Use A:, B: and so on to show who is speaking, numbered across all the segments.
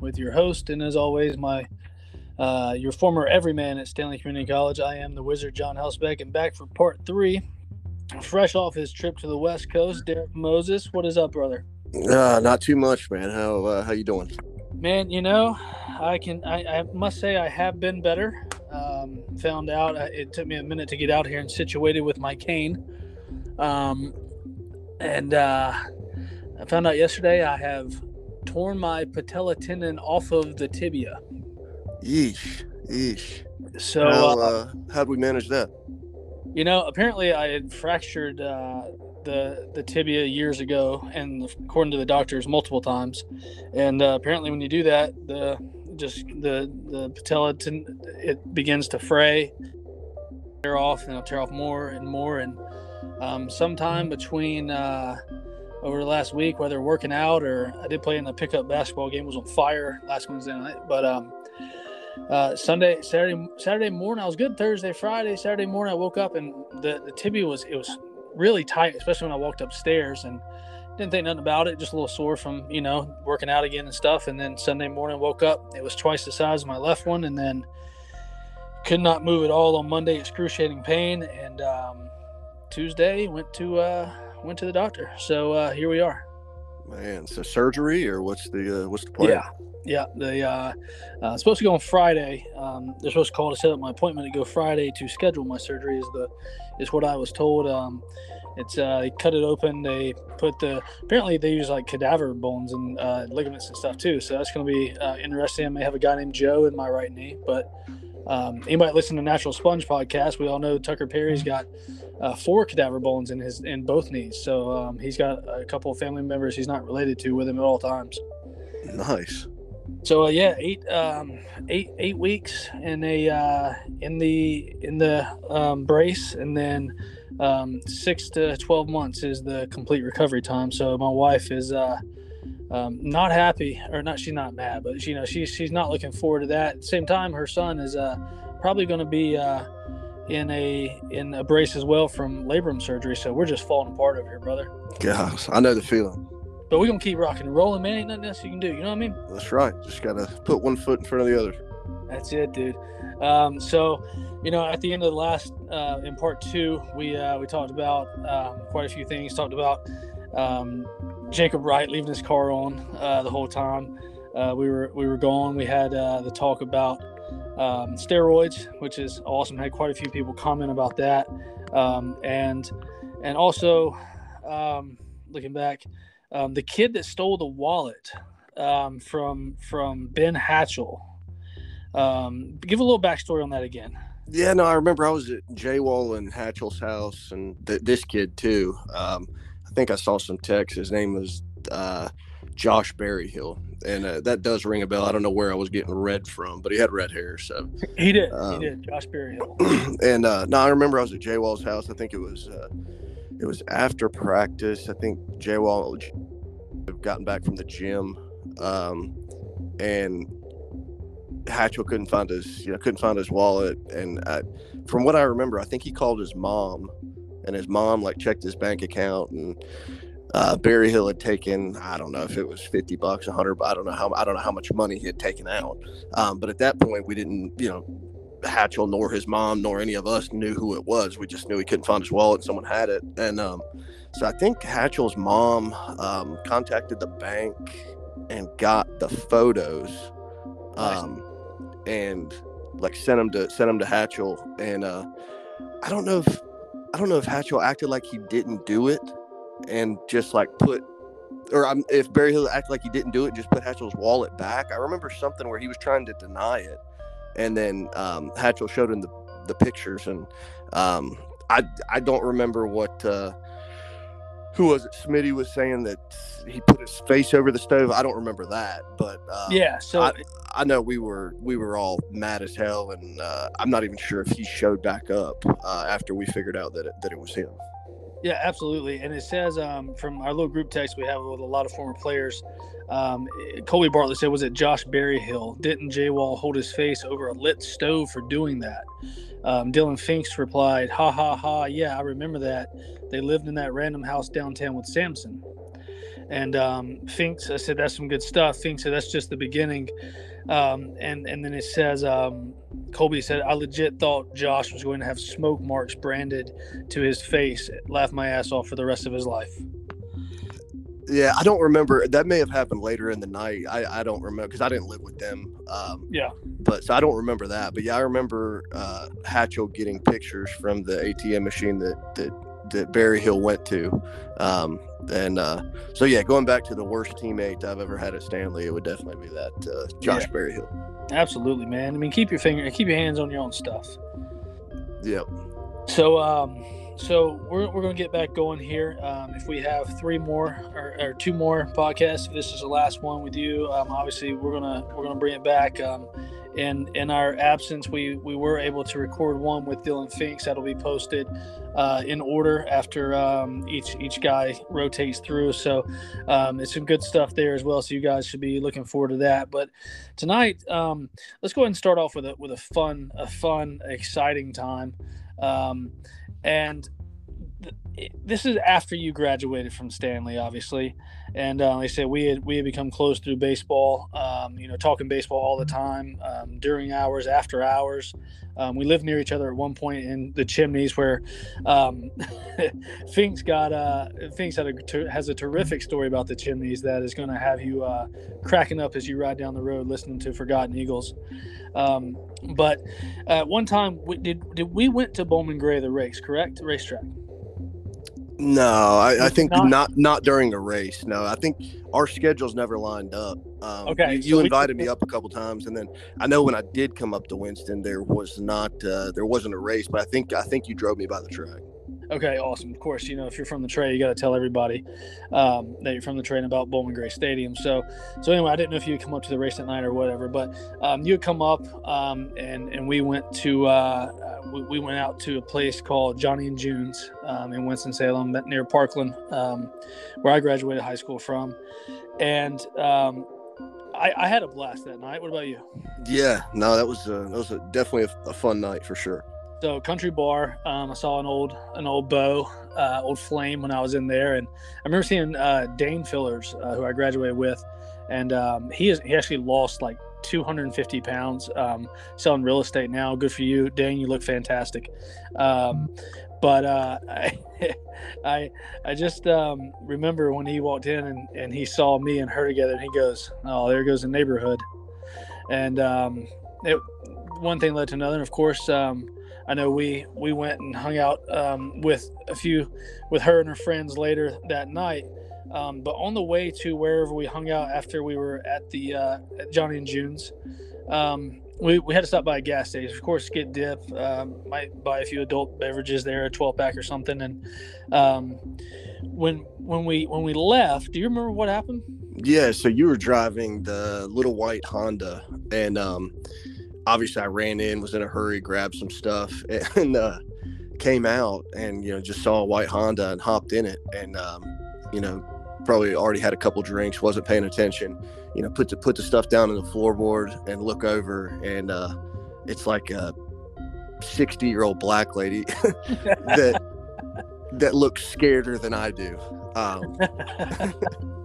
A: with your host, and as always, my uh, your former everyman at Stanley Community College. I am the Wizard John Helsabeck, and back for part three. Fresh off his trip to the West Coast, Derek Moses. What is up, brother?
B: Uh, not too much, man. How uh, how you doing?
A: Man, you know, I can I, I must say I have been better. Um, found out uh, it took me a minute to get out here and situated with my cane. Um, and uh, I found out yesterday I have torn my patella tendon off of the tibia.
B: Yeesh, yeesh.
A: So,
B: how,
A: uh,
B: uh, how'd we manage that?
A: you know, apparently I had fractured uh, the the tibia years ago, and according to the doctors, multiple times. And uh, apparently, when you do that, the just the the patella ten, it begins to fray, tear off, and it'll tear off more and more. And um, sometime between uh, over the last week, whether working out or I did play in the pickup basketball game, was on fire last Wednesday night. But um, uh, Sunday, Saturday, Saturday morning, I was good. Thursday, Friday, Saturday morning, I woke up and the, the tibia was it was really tight, especially when I walked upstairs and didn't think nothing about it. Just a little sore from you know working out again and stuff. And then Sunday morning, woke up, it was twice the size of my left one, and then could not move at all on Monday, excruciating pain. And um, Tuesday, went to uh, went to the doctor. So uh, here we are.
B: Man, so surgery or what's the uh, what's the plan?
A: Yeah, yeah. They uh, uh, supposed to go on Friday. Um, they're supposed to call to set up my appointment to go Friday to schedule my surgery. Is the is what I was told. Um, it's uh, they cut it open. They put the apparently they use like cadaver bones and uh, ligaments and stuff too. So that's going to be uh, interesting. I may have a guy named Joe in my right knee, but um, anybody listen to Natural Sponge podcast, we all know Tucker Perry's got uh, four cadaver bones in his in both knees. So um, he's got a couple of family members he's not related to with him at all times.
B: Nice.
A: So uh, yeah, eight um, eight eight weeks in a uh, in the in the um, brace, and then um, six to twelve months is the complete recovery time. So my wife is uh, um, not happy, or not. She's not mad, but she, you know she's she's not looking forward to that. At the same time, her son is uh, probably going to be uh, in a in a brace as well from labrum surgery. So we're just falling apart over here, brother.
B: Gosh, I know the feeling.
A: But we're gonna keep rocking and rolling, man. Ain't nothing else you can do. You know what I mean?
B: That's right. Just gotta put one foot in front of the other.
A: That's it, dude. Um, so, you know, at the end of the last uh, in part two, we uh, we talked about um, quite a few things. Talked about um, Jacob Wright leaving his car on uh, the whole time. Uh, we were we were gone. We had uh, the talk about um, steroids, which is awesome. Had quite a few people comment about that, um, and and also um, looking back, um, the kid that stole the wallet um, from from Ben Hatchell. Um, give a little backstory on that again.
B: Yeah, no, I remember I was at J Wall and Hatchell's house, and th- this kid too. Um, think I saw some text. His name was uh, Josh Berryhill, and uh, that does ring a bell. I don't know where I was getting red from, but he had red hair. So
A: He did.
B: Um,
A: he did. Josh Berryhill.
B: and uh, no, I remember I was at Jay Wall's house. I think it was uh, it was after practice. I think Jay Wall had gotten back from the gym, um, and Hatchell couldn't find his you know couldn't find his wallet. And I, from what I remember, I think he called his mom, and his mom like checked his bank account and. Uh, Berryhill had taken, I don't know if it was 50 bucks, 100, but I don't know how, I don't know how much money he had taken out. Um, but at that point, we didn't, you know, Hatchell nor his mom nor any of us knew who it was. We just knew he couldn't find his wallet. Someone had it, and um, so I think Hatchell's mom um, contacted the bank and got the photos, um, and like sent them to sent them to Hatchell. And uh, I don't know if I don't know if Hatchell acted like he didn't do it, and just like put. Or um, if Berryhill acted like he didn't do it, just put Hatchell's wallet back. I remember something where he was trying to deny it, and then um, Hatchell showed him the, the pictures, and um, I I don't remember what uh, who was it? Smitty was saying that he put his face over the stove. I don't remember that, but uh,
A: yeah. So
B: I, I know we were we were all mad as hell, and uh, I'm not even sure if he showed back up uh, after we figured out that it, that it was him.
A: Yeah, absolutely. And it says um, from our little group text we have with a lot of former players, um, Colby Bartlett said, was it Josh Berryhill? Didn't Jay Wall hold his face over a lit stove for doing that? Um, Dylan Finks replied, ha ha ha, yeah, I remember that. They lived in that random house downtown with Samson. And um, Fink, I said, that's some good stuff. Fink said, that's just the beginning. Um, and, and then it says, um, Colby said, I legit thought Josh was going to have smoke marks branded to his face, laugh my ass off for the rest of his life.
B: Yeah, I don't remember. That may have happened later in the night. I, I don't remember because I didn't live with them. Um,
A: yeah.
B: But so I don't remember that. But yeah, I remember uh, Hatchell getting pictures from the ATM machine that that that Berryhill went to. Um, and uh, so yeah, going back to the worst teammate I've ever had at Stanley, it would definitely be that uh, Josh yeah. Berryhill.
A: Absolutely, man. I mean, keep your finger, keep your hands on your own stuff.
B: Yep.
A: So, um, so we're, we're going to get back going here. Um, if we have three more or, or, two more podcasts, if this is the last one with you, um, obviously we're gonna we're gonna bring it back. Um, in in our absence, we we were able to record one with Dylan Finks that'll be posted uh, in order after um, each each guy rotates through. So um, it's some good stuff there as well. So you guys should be looking forward to that. But tonight, um, let's go ahead and start off with a with a fun a fun exciting time. Um, and this is after you graduated from Stanley, obviously. And uh, like I said, we had we had become close through baseball. Um, you know, talking baseball all the time um, during hours, after hours. Um, we lived near each other at one point in the chimneys where um, Finks got uh, Finks had a, has a terrific story about the chimneys that is going to have you uh, cracking up as you ride down the road listening to Forgotten Eagles. Um, but uh, one time, we, did did we went to Bowman Gray the race, correct? Racetrack.
B: No, I, I think not, not, not during a race. No, I think our schedules never lined up. Um, okay, you, you so invited me up a couple times, and then I know when I did come up to Winston, there was not uh, there wasn't a race, but I think I think you drove me by the track.
A: Okay, awesome. Of course, you know if you're from the Trey, you got to tell everybody um, that you're from the and about Bowman Gray Stadium. So, so anyway, I didn't know if you would come up to the race at night or whatever, but um, you would come up, um, and and we went to uh, we, we, went out to a place called Johnny and June's um, in Winston Salem, near Parkland, um, where I graduated high school from, and um, I, I, had a blast that night. What about you?
B: Yeah, no, that was a, that was a, definitely a, a fun night for sure.
A: So country bar, um, I saw an old an old bow, uh, old flame when I was in there, and I remember seeing uh, Dane Fillers, uh, who I graduated with, and um, he is he actually lost like 250 pounds um, selling real estate now. Good for you, Dane. You look fantastic. Um, but uh, I, I, I just um, remember when he walked in and, and he saw me and her together, and he goes, "Oh, there goes the neighborhood." And um, it, one thing led to another. And of course, um, I know we we went and hung out um, with a few with her and her friends later that night. Um, but on the way to wherever we hung out after we were at the uh, at Johnny and June's, um, we, we had to stop by a gas station. Of course, get dip. Um, might buy a few adult beverages there, a twelve pack or something. And um, when when we when we left, do you remember what happened?
B: Yeah. So you were driving the little white Honda, and um, obviously I ran in, was in a hurry, grabbed some stuff, and uh, came out and you know just saw a white Honda and hopped in it, and um, you know probably already had a couple drinks, wasn't paying attention. You know, put the put the stuff down in the floorboard and look over, and uh, it's like a sixty year old black lady that that looks scareder than I do. Um,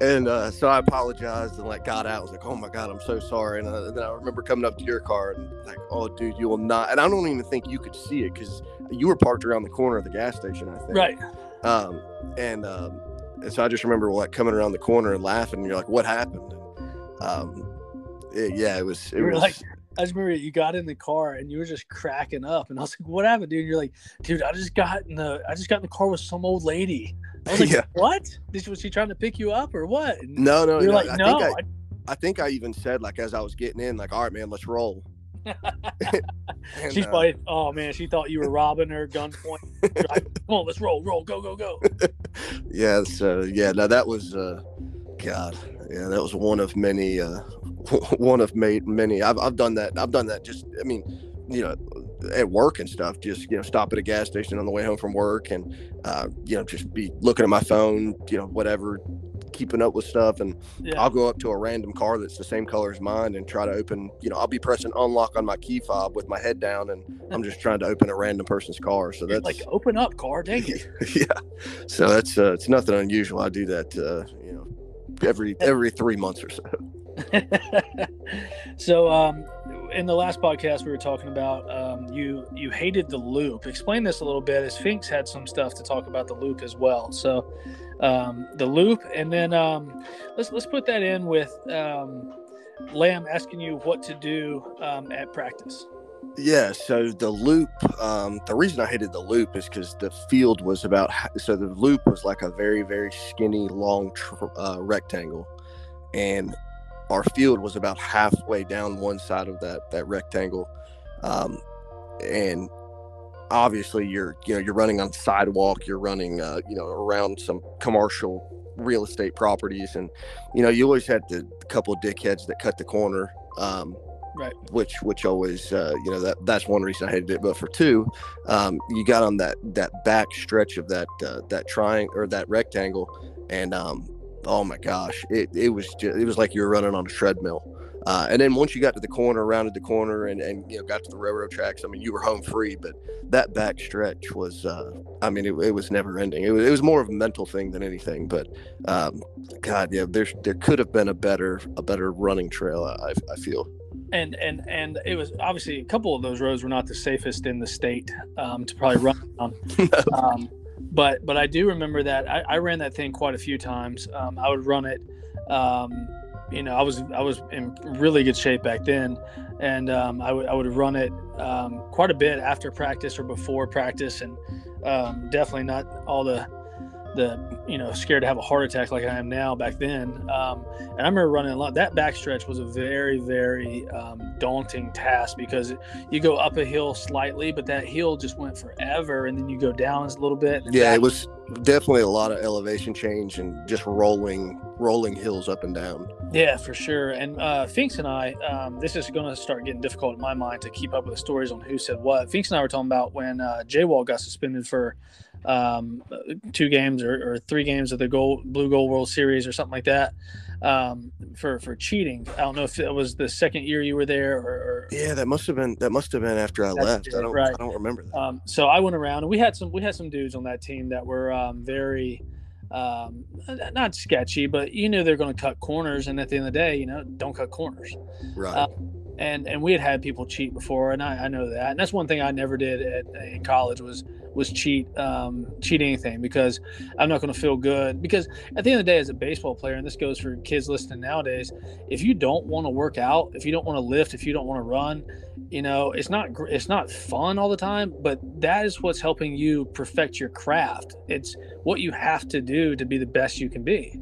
B: and uh, so I apologized and like got out. I was like, "Oh my god, I'm so sorry." And, uh, then I remember coming up to your car and like, "Oh, dude, you will not." And I don't even think you could see it because you were parked around the corner of the gas station. I think.
A: Right.
B: Um, and um, and so I just remember like coming around the corner and laughing. And you're like, "What happened?" And, um, it, yeah, it was. It was
A: like. I just remember you got in the car and you were just cracking up, and I was like, "What happened, dude?" And you're like, "Dude, I just got in the I just got in the car with some old lady." I was like, yeah. "What? was she trying to pick you up or what?" And
B: no, no, you're no. like, I "No." Think I, I, think I even said like as I was getting in, like, "All right, man, let's roll."
A: and, She's uh, probably, oh man, she thought you were robbing her gunpoint. Come on, let's roll, roll, go, go, go.
B: yeah, so yeah, no, that was, uh, God, yeah, that was one of many, uh, one of many. I've, I've done that. I've done that. Just, I mean, you know, at work and stuff, just you know, stop at a gas station on the way home from work, and uh, you know, just be looking at my phone, you know, whatever, keeping up with stuff, and
A: Yeah.
B: I'll go up to a random car that's the same color as mine and try to open. You know, I'll be pressing unlock on my key fob with my head down, and I'm just trying to open a random person's car. So that's
A: like open up, car. Dang it.
B: yeah. So that's uh, it's nothing unusual. I do that, uh, you know, every every three months or so.
A: so um in the last podcast we were talking about um, you you hated the loop explain this a little bit as finks had some stuff to talk about the loop as well. So um, the loop and then um, let's let's put that in with um, lamb asking you what to do um, at practice.
B: Yeah, so the loop, um, the reason I hated the loop is because the field was about, so the loop was like a very, very skinny, long tr- uh, rectangle. And our field was about halfway down one side of that, that rectangle. Um, and obviously you're, you know, you're running on sidewalk, you're running, uh, you know, around some commercial real estate properties. And, you know, you always had the couple of dickheads that cut the corner. Um,
A: right
B: which which always uh, you know that that's one reason I hated it. But for two, um, you got on that that back stretch of that uh, that triangle or that rectangle, and um, oh my gosh, it it was just, it was like you were running on a treadmill. Uh, and then once you got to the corner, rounded the corner, and, and you know got to the railroad tracks, I mean, you were home free. But that back stretch was, uh, I mean, it, it was never ending. It was, it was more of a mental thing than anything. But um, God, yeah, there's there could have been a better a better running trail. I, I feel.
A: and and and it was obviously a couple of those roads were not the safest in the state um, to probably run on. um, but but I do remember that I, I ran that thing quite a few times. Um, I would run it. Um, you know, I was I was in really good shape back then, and um, I would I would run it um, quite a bit after practice or before practice, and um, definitely not all the the you know scared to have a heart attack like I am now back then. Um, and I remember running a lot. That backstretch was a very very um, daunting task because you go up a hill slightly, but that hill just went forever, and then you go down a little bit.
B: Yeah,
A: back.
B: it was definitely a lot of elevation change and just rolling rolling hills up and down.
A: Yeah, for sure. And uh, Finks and I, um, this is going to start getting difficult in my mind to keep up with the stories on who said what. Finks and I were talking about when uh, J Wall got suspended for um, two games or, or three games of the gold, Blue Gold World Series or something like that um, for for cheating. I don't know if it was the second year you were there or. or
B: Yeah, that must have been that must have been after I left. I don't
A: right.
B: I don't remember that.
A: um, so I went around and we had some we had some dudes on that team that were um, very um, not sketchy, but you knew they're going to cut corners, and at the end of the day, you know, don't cut corners.
B: Right.
A: uh, and and we had had people cheat before, and I, I know that. And that's one thing I never did at, in college was was cheat um, cheat anything because I'm not going to feel good. Because at the end of the day, as a baseball player, and this goes for kids listening nowadays, if you don't want to work out, if you don't want to lift, if you don't want to run, you know, it's not it's not fun all the time. But that is what's helping you perfect your craft. It's what you have to do to be the best you can be.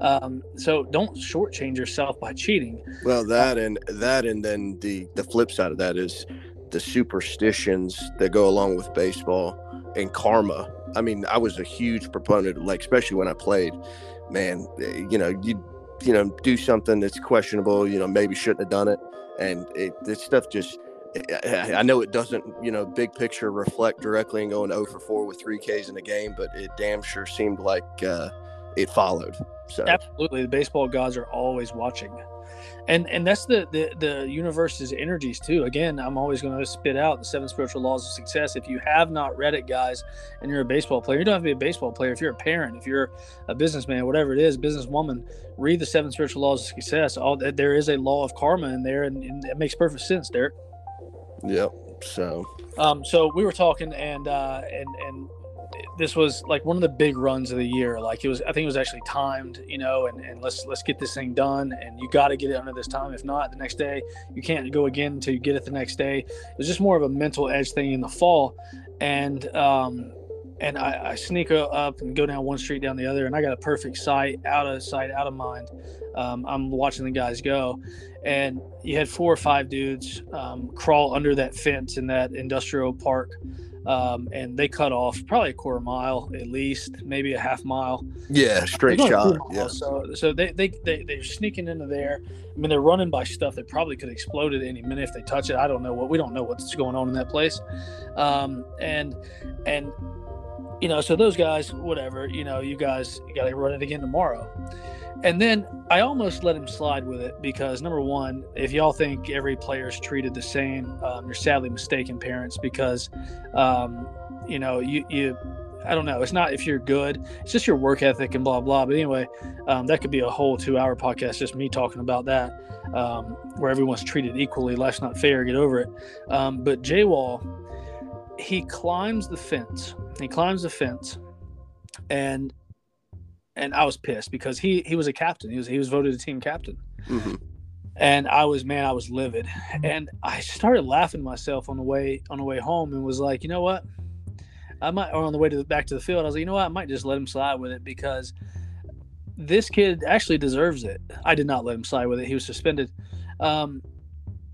A: Um, so don't shortchange yourself by cheating.
B: well, that and that and then the the flip side of that is the superstitions that go along with baseball and karma. I mean, I was a huge proponent, like especially when I played. Man, eh, you know, you you know do something that's questionable. You know, maybe shouldn't have done it, and it this stuff just. I I know it doesn't, you know, big picture reflect directly and going 0 for 4 with three Ks in a game, but it damn sure seemed like uh, it followed. So
A: Absolutely, the baseball gods are always watching, and and that's the the the universe's energies too. Again, I'm always going to spit out the seven spiritual laws of success. If you have not read it, guys, and you're a baseball player, you don't have to be a baseball player. If you're a parent, if you're a businessman, whatever it is, businesswoman, read the seven spiritual laws of success. All there is a law of karma in there, and, and it makes perfect sense, Derek.
B: Yep. So
A: Um, so we were talking, and uh, and and this was like one of the big runs of the year. Like it was, I think it was actually timed, you know, and, and let's let's get this thing done. And you got to get it under this time. If not, the next day you can't go again until you get it the next day. It was just more of a mental edge thing in the fall, and um, and I, I sneak up and go down one street down the other, and I got a perfect sight, out of sight, out of mind. Um, I'm watching the guys go, and you had four or five dudes um, crawl under that fence in that industrial park, um, and they cut off probably a quarter mile at least, maybe a half mile.
B: yeah, straight shot. Yeah.
A: So, so they, they, they, they're sneaking into there. I mean, they're running by stuff that probably could explode at any minute if they touch it. I don't know what, we don't know what's going on in that place. Um, and, and, you know, so those guys, whatever, you know, you guys got to run it again tomorrow. And then I almost let him slide with it because number one, if y'all think every player is treated the same, um, you're sadly mistaken, parents. Because, um, you know, you you, I don't know. It's not if you're good. It's just your work ethic and blah blah. But anyway, um, that could be a whole two-hour podcast just me talking about that, um, where everyone's treated equally. Life's not fair. Get over it. Um, but Jay Wall, he climbs the fence. He climbs the fence, and and I was pissed because he he was a captain. He was he was voted a team captain.
B: Mm-hmm.
A: And I was man, I was livid. And I started laughing myself on the way on the way home and was like, you know what? I might or on the way to the, back to the field, I was like, you know what, I might just let him slide with it because this kid actually deserves it. I did not let him slide with it. He was suspended. Um,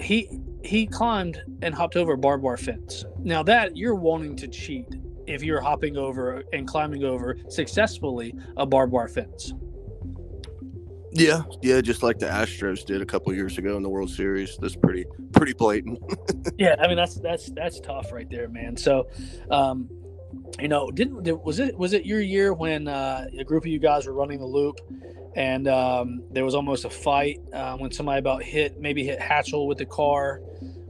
A: he he climbed and hopped over a barbed wire fence. Now that you're wanting to cheat if you're hopping over and climbing over successfully a barbed wire fence.
B: Yeah, yeah, just like the Astros did a couple years ago in the World Series. That's pretty pretty blatant.
A: yeah, I mean that's that's that's tough right there, man. So, um, you know, didn't was it was it your year when uh, a group of you guys were running the loop, and um, there was almost a fight uh, when somebody about hit maybe hit Hatchell with the car,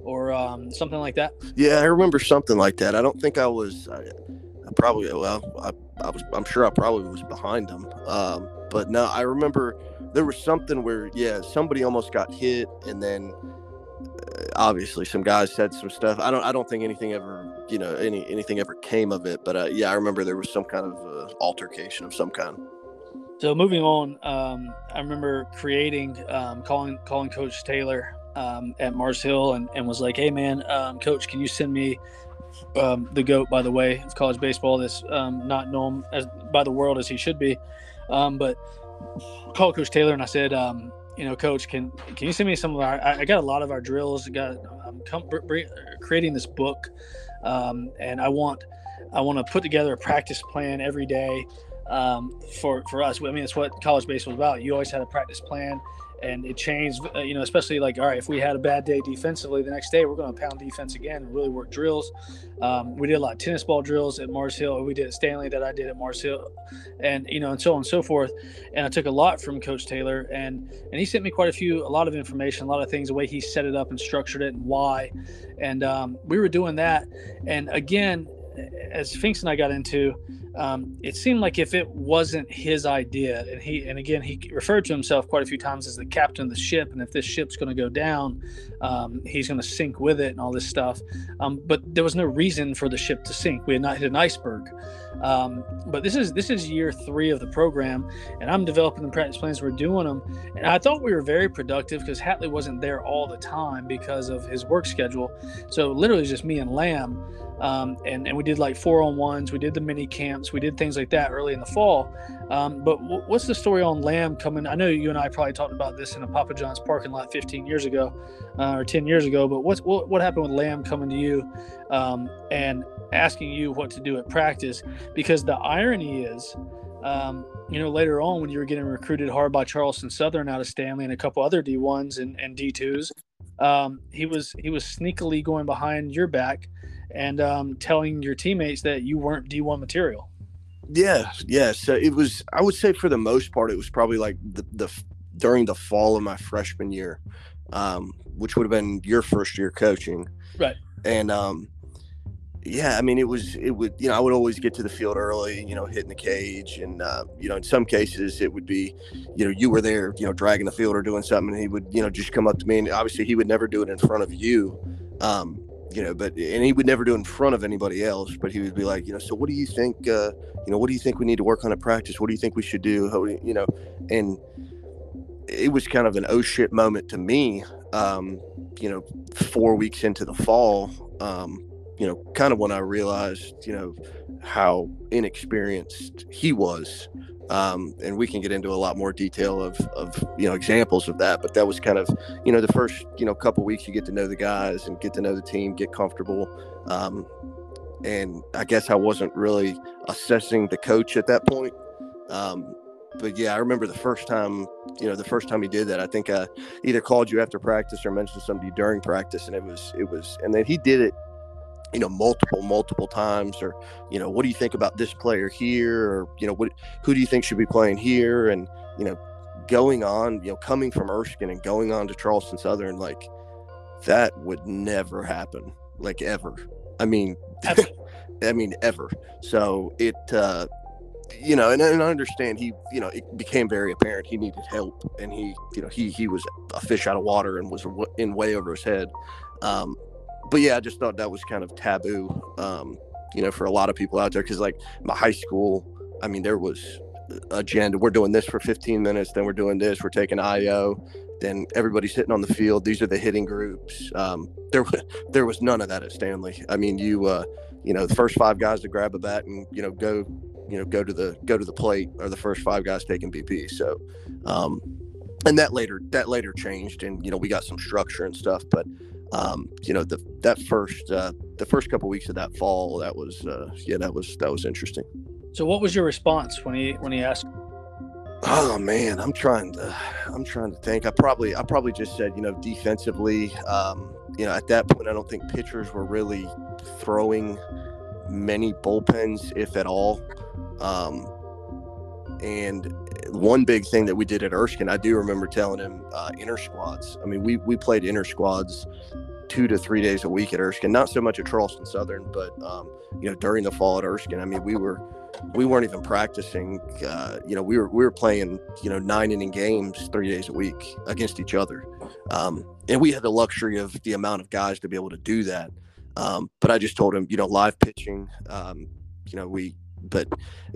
A: or um, something like that?
B: Yeah, I remember something like that. I don't think I was. I, I probably well, I, I was. I'm sure I probably was behind them. Um, but no, I remember there was something where yeah, somebody almost got hit, and then uh, obviously some guys said some stuff. I don't. I don't think anything ever. You know, any anything ever came of it. But uh, yeah, I remember there was some kind of uh, altercation of some kind.
A: So moving on, um, I remember creating, um, calling calling Coach Taylor um, at Mars Hill and, and was like, "Hey man, um, Coach, can you send me um, the goat, by the way, of college baseball that's um, not known as by the world as he should be. Um, but called Coach Taylor and I said, um, you know, Coach, can can you send me some of our? I, I got a lot of our drills. I got I'm com- creating this book, and I want I want to put together a practice plan every day um, for for us. I mean, it's what college baseball is about. You always had a practice plan and it changed. Uh, you know, especially like all right, if we had a bad day defensively, the next day we're going to pound defense again and really work drills. Um, we did a lot of tennis ball drills at Mars Hill. We did at Stanley that I did at Mars Hill, and you know, and so on and so forth. And I took a lot from Coach Taylor, and and he sent me quite a few, a lot of information, a lot of things, the way he set it up and structured it, and why. And um, we were doing that, and again, as Finks and I got into um, it seemed like if it wasn't his idea, and he and again he referred to himself quite a few times as the captain of the ship, and if this ship's going to go down, um, he's going to sink with it and all this stuff. Um, but there was no reason for the ship to sink. We had not hit an iceberg. Um, but this is this is year three of the program, and I'm developing the practice plans. We're doing them, and I thought we were very productive because Hatley wasn't there all the time because of his work schedule. So literally just me and Lamb. Um, and, and we did like four on ones. We did the mini camps. We did things like that early in the fall. Um, but w- what's the story on Lamb coming? I know you and I probably talked about this in a Papa John's parking lot 15 years ago uh, or 10 years ago. But what's, what, what happened with Lamb coming to you um, and asking you what to do at practice? Because the irony is, um, you know, later on when you were getting recruited hard by Charleston Southern out of Stanley and a couple other D1s and, and D2s, um, he was he was sneakily going behind your back and um, telling your teammates that you weren't D1 material.
B: Yeah, yeah. So it was. I would say for the most part, it was probably like the, the during the fall of my freshman year, um, which would have been your first year coaching,
A: right?
B: And um, yeah, I mean, it was it would you know I would always get to the field early, you know, hitting the cage, and uh, you know in some cases it would be, you know, you were there, you know, dragging the field or doing something, and he would you know just come up to me, and obviously he would never do it in front of you. Um, you know, but and he would never do in front of anybody else. But he would be like, you know, so what do you think? Uh, you know, what do you think we need to work on at practice? What do you think we should do? How, you know, and it was kind of an oh shit moment to me. Um, you know, four weeks into the fall, um, you know, kind of when I realized, you know, how inexperienced he was um, and we can get into a lot more detail of, of you know examples of that but that was kind of you know the first you know couple weeks you get to know the guys and get to know the team get comfortable. Um, and i guess i wasn't really assessing the coach at that point. Um, but yeah i remember the first time you know the first time he did that i think i either called you after practice or mentioned somebody during practice and it was it was and then he did it you know multiple multiple times or you know what do you think about this player here or you know what who do you think should be playing here and you know going on, you know, coming from Erskine and going on to Charleston Southern, like that would never happen, like ever. I mean, I mean, ever. So it, uh, you know, and, and I understand he, you know, it became very apparent he needed help, and he, you know, he he was a fish out of water and was in way over his head. Um, but yeah, I just thought that was kind of taboo, um, you know, for a lot of people out there because like my high school, I mean, there was agenda. We're doing this for 15 minutes, then we're doing this. We're taking IO, then everybody's sitting on the field. These are the hitting groups. Um, there, there was none of that at Stanley. I mean, you, uh, you know, the first five guys to grab a bat and you know go, you know, go to the go to the plate are the first five guys taking BP. So, um, and that later that later changed, and you know we got some structure and stuff. But um, you know, the that first uh, the first couple weeks of that fall, that was uh, yeah, that was that was interesting.
A: So, what was your response when he when he asked?
B: Oh man, I'm trying to I'm trying to think. I probably I probably just said you know defensively. Um, you know, at that point, I don't think pitchers were really throwing many bullpens, if at all. Um, and one big thing that we did at Erskine, I do remember telling him uh, inner squads. I mean, we we played inner squads two to three days a week at Erskine. Not so much at Charleston Southern, but um, you know during the fall at Erskine. I mean, we were we weren't even practicing. Uh, you know, we were we were playing you know nine inning games three days a week against each other, um, and we had the luxury of the amount of guys to be able to do that. Um, but I just told him, you know, live pitching. Um, you know, we. But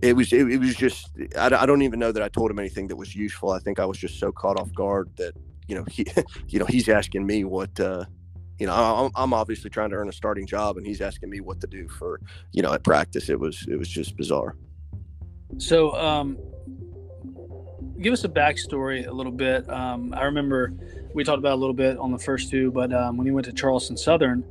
B: it was it, it was just I, I don't even know that I told him anything that was useful. I think I was just so caught off guard that you know he you know he's asking me what uh, you know, I'm, I'm obviously trying to earn a starting job, and he's asking me what to do for, you know, at practice. It was it was just bizarre.
A: So, um, give us a backstory a little bit. Um, I remember we talked about a little bit on the first two, but um, when you went to Charleston Southern,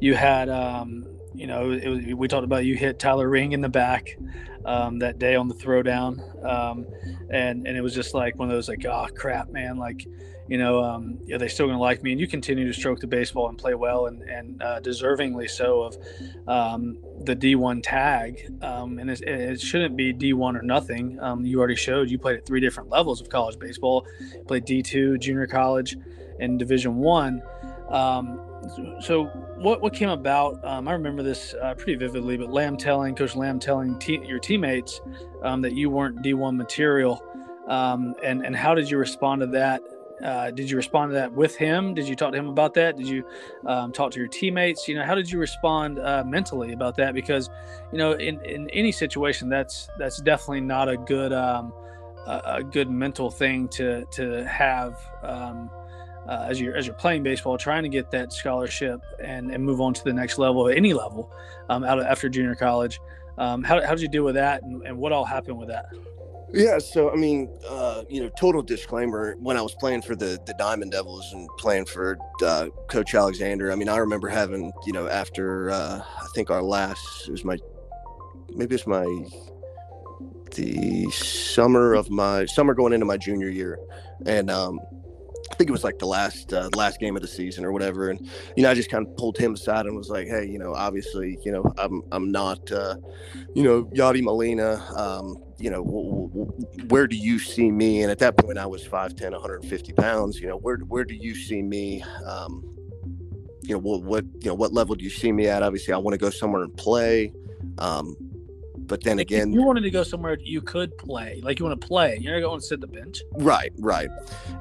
A: you had, um, you know, it was, we talked about you hit Tyler Ring in the back um, that day on the throwdown, um, and and it was just like one of those like, oh crap, man, like you know, um, are they still to like me? And you continue to stroke the baseball and play well, and, and uh, deservingly so of um, the D1 tag. Um, and it, shouldn't be D1 or nothing. Um, you already showed you played at three different levels of college baseball. Played D2, junior college, and Division One. Um, so what what came about? Um, I remember this uh, pretty vividly. But Lamb telling Coach Lamb telling te- your teammates um, that you weren't D1 material. Um, and and how did you respond to that? Uh, did you respond to that with him? Did you talk to him about that? Did you um, talk to your teammates? You know, how did you respond uh, mentally about that? Because, you know, in, in any situation, that's that's definitely not a good um, a, a, good mental thing to to have um, uh, as you're as you're playing baseball, trying to get that scholarship and, and move on to the next level, any level, um, out of, after junior college. Um, how, how did you deal with that, and, and what all happened with that?
B: Yeah, so I mean, uh, you know, total disclaimer. When I was playing for the the Diamond Devils and playing for uh, Coach Alexander, I mean, I remember having, you know, after uh, I think our last it was my maybe it's my the summer of my summer going into my junior year, and um, I think it was like the last uh, last game of the season or whatever, and you know I just kind of pulled him aside and was like, hey, you know, obviously, you know, I'm I'm not, uh, you know, Yadi Molina, um, you know, w- w- where do you see me? And at that point, I was 5'10", 150 pounds. You know, where where do you see me? Um, you know, what what you know, what level do you see me at? Obviously, I want to go somewhere and play. Um, but then again,
A: you wanted to go somewhere you could play, like you want to play. You're not going to sit the bench.
B: Right, right.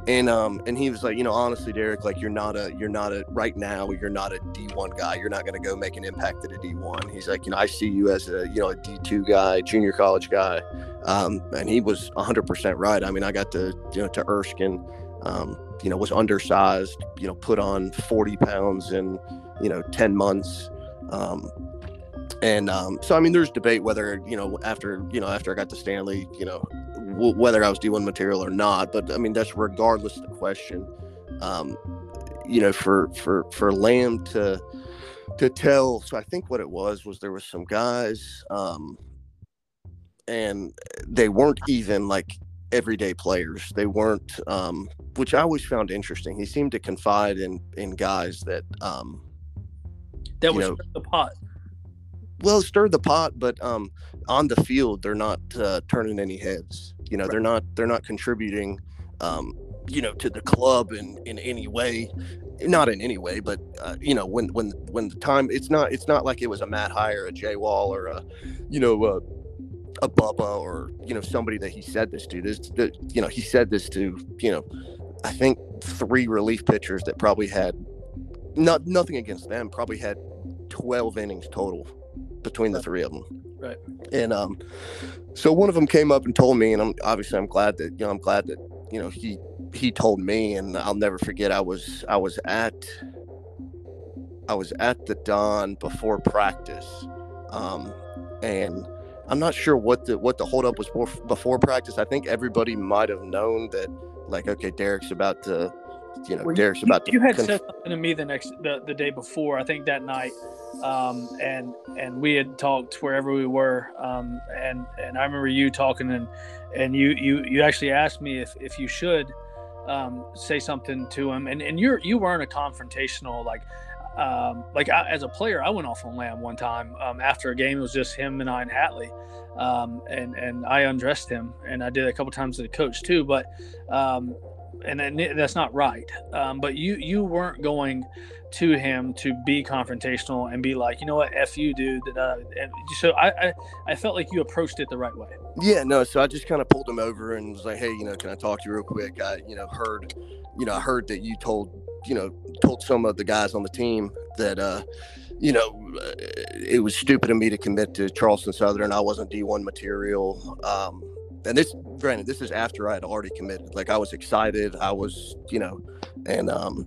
B: And um, and he was like, you know, honestly, Derek, like you're not a, you're not a, right now, you're not a D1 guy. You're not going to go make an impact at a D1. He's like, you know, I see you as a, you know, a D2 guy, junior college guy. Um, and he was 100% right. I mean, I got to, you know, to Erskine, um, you know, was undersized, you know, put on 40 pounds in, you know, 10 months. Um, and um, so I mean, there's debate whether you know after you know after I got to Stanley, you know, w- whether I was D1 material or not. But I mean, that's regardless of the question. Um, you know, for for for Lamb to to tell. So I think what it was was there was some guys, um, and they weren't even like everyday players. They weren't, um, which I always found interesting. He seemed to confide in in guys that um,
A: that was know, the pot
B: well stir the pot but um on the field they're not uh, turning any heads you know right. they're not they're not contributing um, you know, to the club in in any way. Not in any way, but uh, you know, when when when the time it's not it's not like it was a Matt Hire, a Jay Wall, or a you know a, a Bubba or you know somebody that he said this to. This that you know he said this to you know I think three relief pitchers that probably had not nothing against them probably had 12 innings total between the three of them.
A: Right.
B: and um so one of them came up and told me and i'm obviously i'm glad that you know i'm glad that you know he he told me and i'll never forget i was i was at i was at the dawn before practice um and i'm not sure what the what the holdup was before, before practice. I think everybody might have known that like okay derek's about to you know
A: Well,
B: derek's
A: you,
B: about to
A: you had
B: conf-
A: said something to me the next the, the day before i think that night um, and and we had talked wherever we were um, and and i remember you talking and and you you you actually asked me if if you should um, say something to him and and you're you weren't a confrontational like um, like I, as a player i went off on lamb one time um, after a game it was just him and i and hatley um, and and i undressed him and i did it a couple times to the coach too but um, and that's not right. Um, but you you weren't going to him to be confrontational and be like, you know what, f you, dude. Uh, so I, I I felt like you approached it the right way.
B: Yeah, no. So I just kind of pulled him over and was like, "Hey, you know, can I talk to you real quick? I, you know, heard, you know, I heard that you told, you know, told some of the guys on the team that, uh, you know, it was stupid of me to commit to Charleston Southern. I wasn't D1 material. Um, and this, granted, this is after I had already committed. Like I was excited. I was, you know, and um,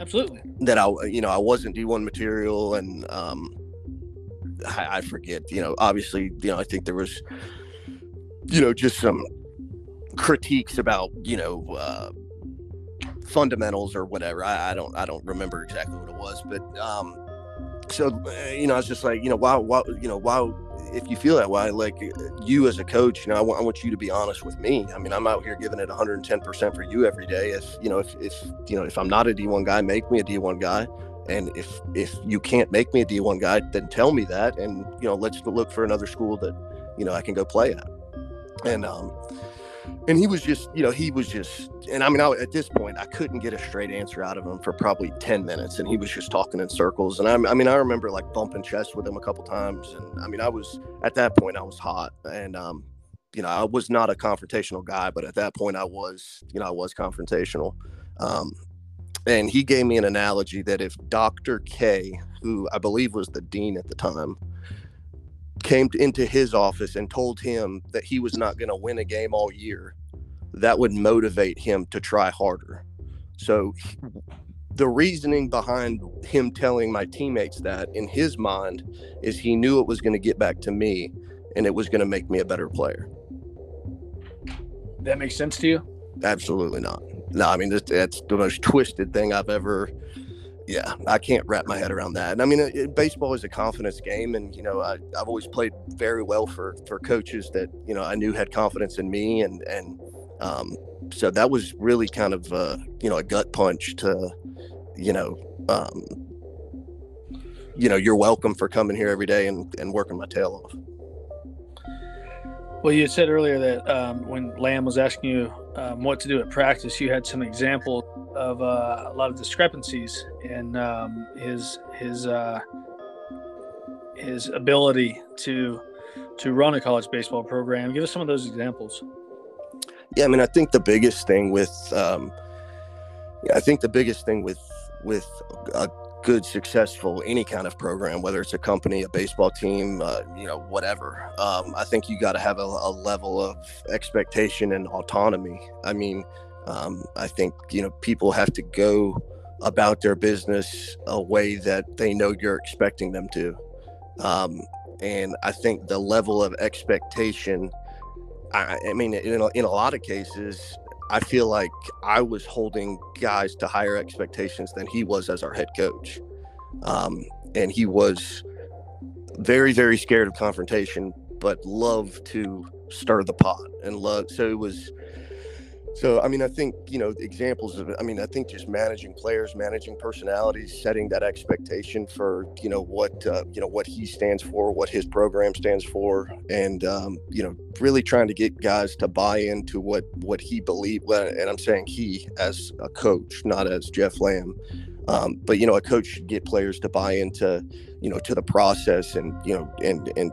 A: Absolutely.
B: that I, you know, I wasn't D1 material, and um, I, I forget. You know, obviously, you know, I think there was, you know, just some critiques about, you know, uh, fundamentals or whatever. I, I don't, I don't remember exactly what it was, but um, so uh, you know, I was just like, you know, why, why, you know, why, if you feel that way, like you as a coach, you know, I want, I want you to be honest with me. I mean, I'm out here giving it 110 percent for you every day. If you know, if if you know, if I'm not a D1 guy, make me a D1 guy. And if if you can't make me a D1 guy, then tell me that, and you know, let's look for another school that you know I can go play at. And um, and he was just, you know, he was just, and I mean, I, at this point, I couldn't get a straight answer out of him for probably 10 minutes. And he was just talking in circles. And I, I mean, I remember like bumping chests with him a couple times. And I mean, I was, at that point, I was hot. And, um, you know, I was not a confrontational guy, but at that point, I was, you know, I was confrontational. Um, and he gave me an analogy that if Dr. K, who I believe was the dean at the time, came to, into his office and told him that he was not going to win a game all year, that would motivate him to try harder. So he- the reasoning behind him telling my teammates that in his mind is he knew it was going to get back to me and it was going to make me a better player.
A: That makes sense to you.
B: Absolutely not. No, I mean that's, that's the most twisted thing I've ever. Yeah, I can't wrap my head around that. And I mean, it, it- baseball is a confidence game, and you know, I, I've always played very well for for coaches that you know I knew had confidence in me, and and um, so that was really kind of uh, you know a gut punch to, you know, um, you know, you're welcome for coming here every day and and working my tail off.
A: Well, you said earlier that um, when Lamb was asking you um, what to do at practice, you had some examples of uh, a lot of discrepancies in um, his his uh, his ability to to run a college baseball program. Give us some of those examples.
B: Yeah, I mean, I think the biggest thing with, um, I think the biggest thing with with a good, successful any kind of program, whether it's a company, a baseball team, uh, you know, whatever. Um, I think you got to have a, a level of expectation and autonomy. I mean, um, I think you know people have to go about their business a way that they know you're expecting them to. Um, and I think the level of expectation I, I mean, in a, in a lot of cases, I feel like I was holding guys to higher expectations than he was as our head coach. Um, and he was very, very scared of confrontation, but loved to stir the pot and love. So it was, so I mean, I think you know examples of. I mean, I think just managing players, managing personalities, setting that expectation for you know what uh, you know what he stands for, what his program stands for, and um, you know really trying to get guys to buy into what what he believed. And I'm saying he as a coach, not as Jeff Lamb. Um, but you know, a coach should get players to buy into, you know, to the process, and you know, and and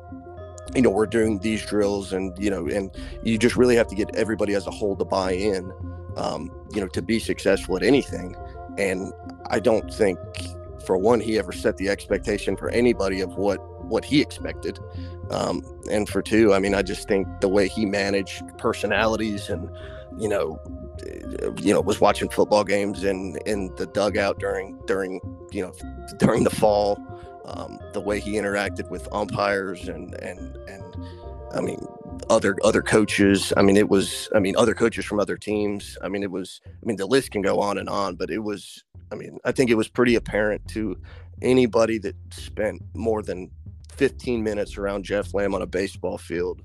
B: you know, we're doing these drills, and you know, and you just really have to get everybody as a whole to buy in, um, you know, to be successful at anything. And I don't think, for one, he ever set the expectation for anybody of what what he expected. Um, and for two, I mean, I just think the way he managed personalities and you know, you know, was watching football games in in the dugout during during you know during the fall. Um, the way he interacted with umpires and and and I mean other other coaches. I mean it was I mean other coaches from other teams. I mean it was I mean the list can go on and on, but it was I mean I think it was pretty apparent to anybody that spent more than 15 minutes around Jeff Lamb on a baseball field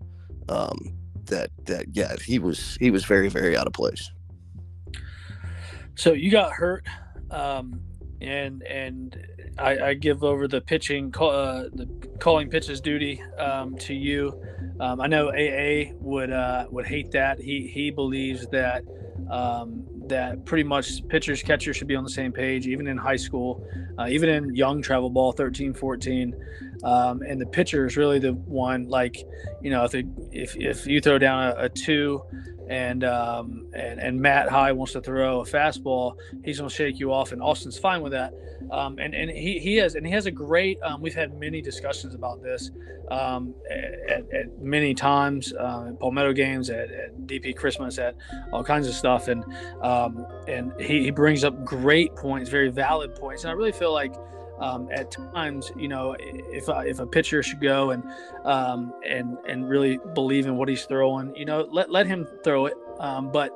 B: um, that that yeah he was he was very very out of place.
A: So you got hurt, um, and and I, I, give over the pitching uh, the calling pitches duty um, to you. Um, I know AA would uh, would hate that. He he believes that um, that pretty much pitchers catchers should be on the same page, even in high school, uh, even in young travel ball, 13, 14. Um, and the pitcher is really the one like, you know, if it, if, if you throw down a, a two and, um, and and Matt High wants to throw a fastball, he's to shake you off, and Austin's fine with that. Um, and and he, he has and he has a great. Um, we've had many discussions about this um, at, at, many times uh, at Palmetto games, at, at, DP Christmas, at all kinds of stuff, and um, and he, he brings up great points, very valid points, and I really feel like um, at times, you know, if a, if a pitcher should go and um, and and really believe in what he's throwing, you know, let let him throw it. Um, but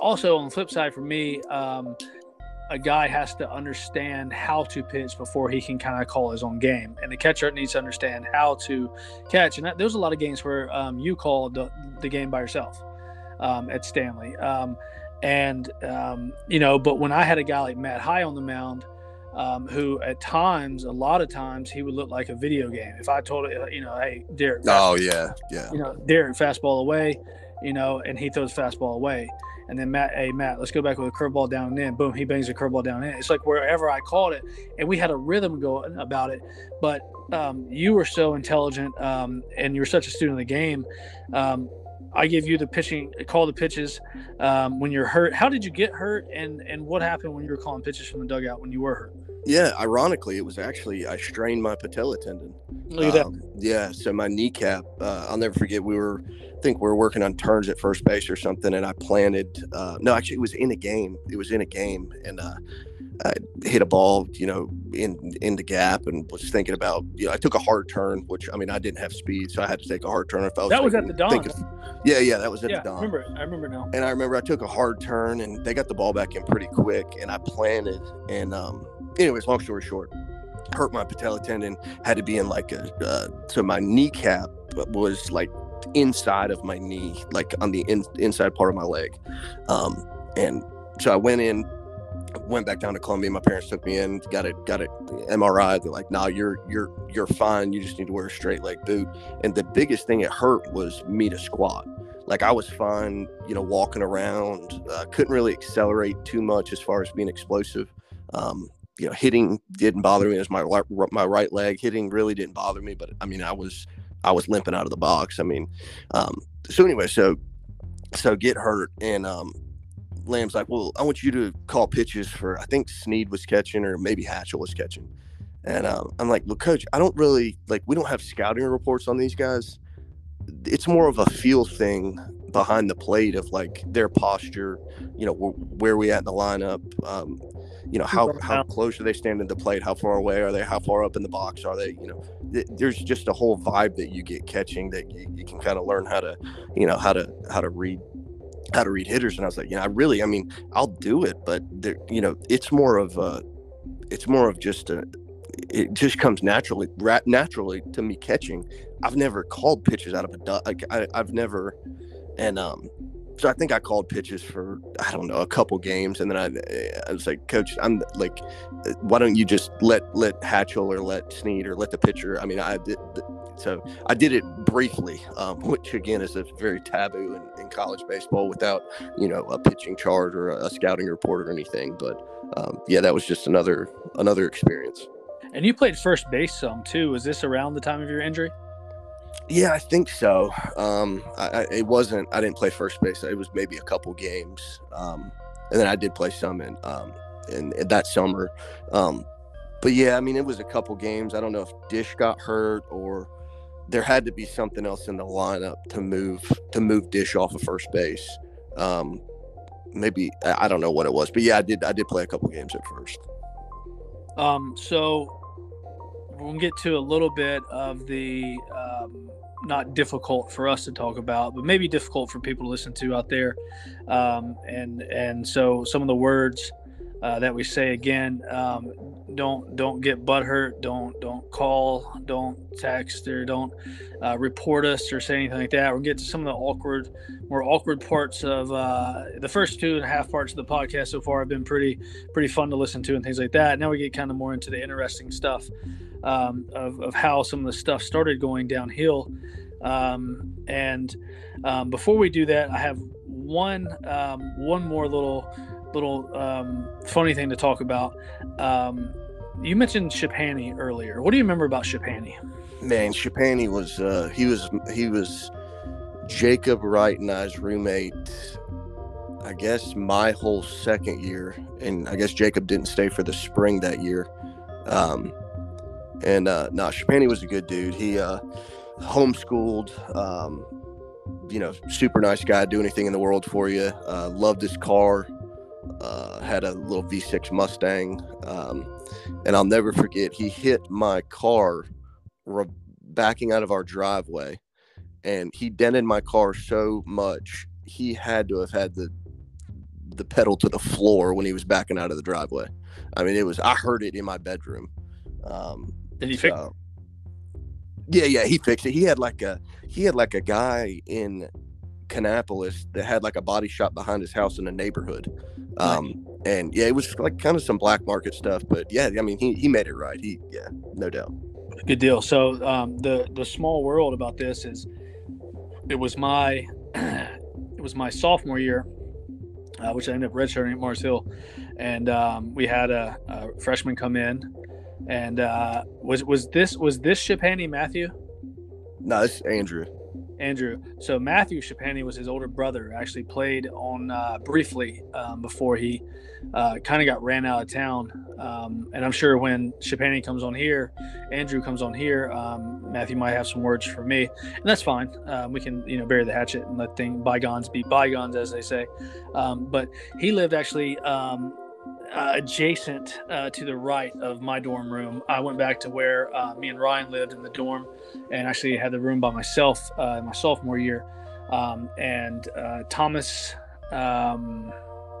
A: also on the flip side, for me, um, a guy has to understand how to pitch before he can kind of call his own game, and the catcher needs to understand how to catch. And that, there's a lot of games where um, you call the, the game by yourself um, at Stanley. and you know, but when I had a guy like Matt High on the mound um, who at times, a lot of times, he would look like a video game. If I told it, you know, hey, Derek.
B: Oh yeah, yeah.
A: You know, Derek fastball away, you know, and he throws fastball away. And then Matt, hey Matt, let's go back with a curveball down and in. Boom, he bangs a curveball down in. It's like wherever I called it, and we had a rhythm going about it. But um, you were so intelligent, um, and you were such a student of the game. Um, I give you the pitching, call the pitches um, when you're hurt. How did you get hurt, and and what happened when you were calling pitches from the dugout when you were hurt?
B: Yeah, ironically, it was actually I strained my patella tendon.
A: Look at um, that.
B: Yeah, so my kneecap. Uh, I'll never forget. We were, I think we were working on turns at first base or something, and I planted. Uh, no, actually, it was in a game. It was in a game, and uh, I hit a ball, you know, in in the gap, and was thinking about, you know, I took a hard turn, which I mean, I didn't have speed, so I had to take a hard turn. If I
A: was that
B: was
A: thinking, at the dawn. Thinking,
B: yeah, yeah, that was at
A: yeah,
B: the dawn.
A: I remember, I remember now.
B: And I remember I took a hard turn, and they got the ball back in pretty quick, and I planted, and um, anyways, long story short, hurt my patella tendon, had to be in like a, uh, so my kneecap was like inside of my knee, like on the in, inside part of my leg, um, and so I went in went back down to Columbia. My parents took me in, got it, got it MRI. They're like, "Nah, you're you're you're fine. You just need to wear a straight leg boot." And the biggest thing it hurt was me to squat. Like I was fine, you know, walking around. Uh, couldn't really accelerate too much as far as being explosive. Um, you know, hitting didn't bother me as my my right leg hitting really didn't bother me. But I mean, I was I was limping out of the box. I mean, um, so anyway, so so get hurt and um, Lamb's like, well, I want you to call pitches for, I think Sneed was catching or maybe Hatchell was catching. And um, I'm like, well, coach, I don't really like, we don't have scouting reports on these guys. It's more of a feel thing behind the plate of like their posture, you know, where we at in the lineup, um, you know, how, how close are they standing to the plate? How far away are they? How far up in the box are they? You know, th- there's just a whole vibe that you get catching that you, you can kind of learn how to, you know, how to, how to read how to read hitters and i was like you know i really i mean i'll do it but there you know it's more of a it's more of just a it just comes naturally naturally to me catching i've never called pitches out of a duck like I, i've never and um so I think I called pitches for I don't know a couple games, and then I, I was like, Coach, I'm like, why don't you just let let Hatchell or let Snead or let the pitcher? I mean, I did so I did it briefly, um, which again is a very taboo in, in, college baseball without you know a pitching chart or a, scouting report or anything. But um, yeah, that was just another another experience.
A: And you played first base some too. Was this around the time of your injury?
B: Yeah, I think so. Um, I, I, it wasn't. I didn't play first base. It was maybe a couple games, um, and then I did play some in um, in, in that summer. Um, but yeah, I mean, it was a couple games. I don't know if Dish got hurt or there had to be something else in the lineup to move to move Dish off of first base. Um, maybe I don't know what it was, but yeah, I did. I did play a couple games at first.
A: Um, so we'll get to a little bit of the um, not difficult for us to talk about, but maybe difficult for people to listen to out there. Um, and and so some of the words uh, that we say again, um, don't don't get butthurt, don't don't call, don't text, or don't uh, report us or say anything like that. We'll get to some of the awkward, more awkward parts of uh, the first two and a half parts of the podcast so far have been pretty pretty fun to listen to and things like that. Now we get kind of more into the interesting stuff um, of, of how some of the stuff started going downhill. Um, and um, before we do that, I have one um, one more little little um, funny thing to talk about. Um, you mentioned Shipani earlier. What do you remember about Shipani?
B: Man, Shipani was uh, he was he was Jacob Wright and I's roommate. I guess my whole second year, and I guess Jacob didn't stay for the spring that year. Um, and uh, no, Shapani was a good dude. He uh, homeschooled, um, you know, super nice guy, do anything in the world for you. Uh, loved his car. Uh, had a little V6 Mustang. Um, and I'll never forget, he hit my car re- backing out of our driveway. And he dented my car so much, he had to have had the the pedal to the floor when he was backing out of the driveway. I mean, it was, I heard it in my bedroom. Um,
A: did he fix?
B: So, yeah, yeah, he fixed it. He had like a he had like a guy in Kannapolis that had like a body shop behind his house in the neighborhood. Um, and yeah, it was like kind of some black market stuff, but yeah, I mean, he, he made it right. He, yeah, no doubt.
A: Good deal. So, um, the, the small world about this is it was my, it was my sophomore year, uh, which I ended up redshirting at Mars Hill. And, um, we had a, a freshman come in and uh, was was this was this Shipani Matthew?
B: No, it's Andrew.
A: Andrew. So Matthew Shipani was his older brother. Actually played on uh, briefly um, before he uh, kind of got ran out of town. Um, and I'm sure when Shipani comes on here, Andrew comes on here, um, Matthew might have some words for me, and that's fine. Um, we can you know bury the hatchet and let thing bygones be bygones, as they say. Um, but he lived actually um, uh, adjacent uh, to the right of my dorm room. I went back to where uh, me and Ryan lived in the dorm, and actually had the room by myself uh, my sophomore year. Um, and uh, Thomas, um,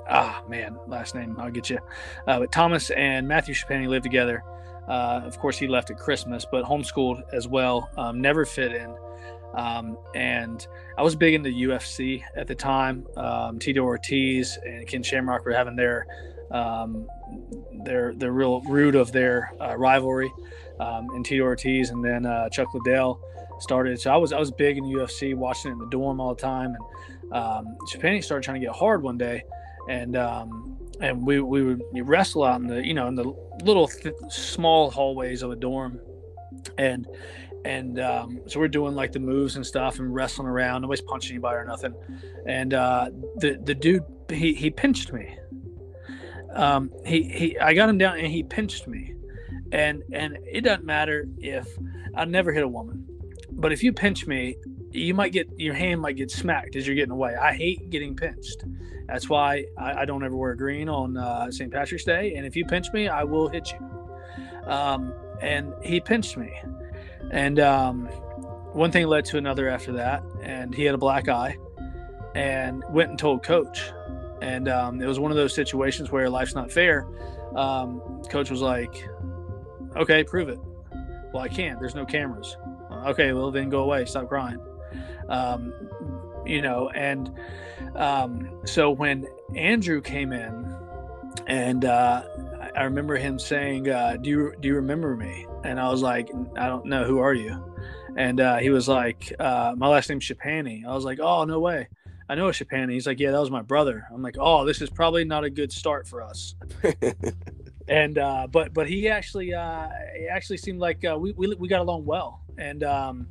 A: ah man, last name I'll get you. Uh, but Thomas and Matthew Shapani lived together. of course, he left at Christmas, but homeschooled as well. Um, never fit in. Um, and I was big into UFC at the time. Um, Tito Ortiz and Ken Shamrock were having their um, their the real root of their uh, rivalry. Um, and Tito Ortiz and then uh, Chuck Liddell started. So I was I was big in UFC, watching it in the dorm all the time. And um, Japan started trying to get hard one day, and um, and we we would wrestle out in the you know in the little th- small hallways of a dorm, and and um, so we're doing like the moves and stuff and wrestling around. Nobody's punching anybody or nothing. And uh, the the dude he he pinched me um, he he I got him down and he pinched me, and and it doesn't matter if I never hit a woman, but if you pinch me, you might get your hand might get smacked as you're getting away. I hate getting pinched. That's why I, I don't ever wear green on uh, St. Patrick's Day. And if you pinch me, I will hit you. Um, and he pinched me, and um, one thing led to another after that. And he had a black eye, and went and told coach and um, it was one of those situations where life's not fair. Um, coach was like, "Okay, prove it." Well, I can't. There's no cameras. Okay, well then go away. Stop crying. Um, you know, and um, so when Andrew came in, and uh, I remember him saying, uh, "Do you do you remember me?" And I was like, "I don't know. Who are you?" And uh, he was like, uh, "My last name's Shapani." I was like, "Oh, no way." I know a Shapani. He's like, yeah, that was my brother. I'm like, oh, this is probably not a good start for us. and uh, but but he actually uh, it actually seemed like uh, we, we we got along well, and um,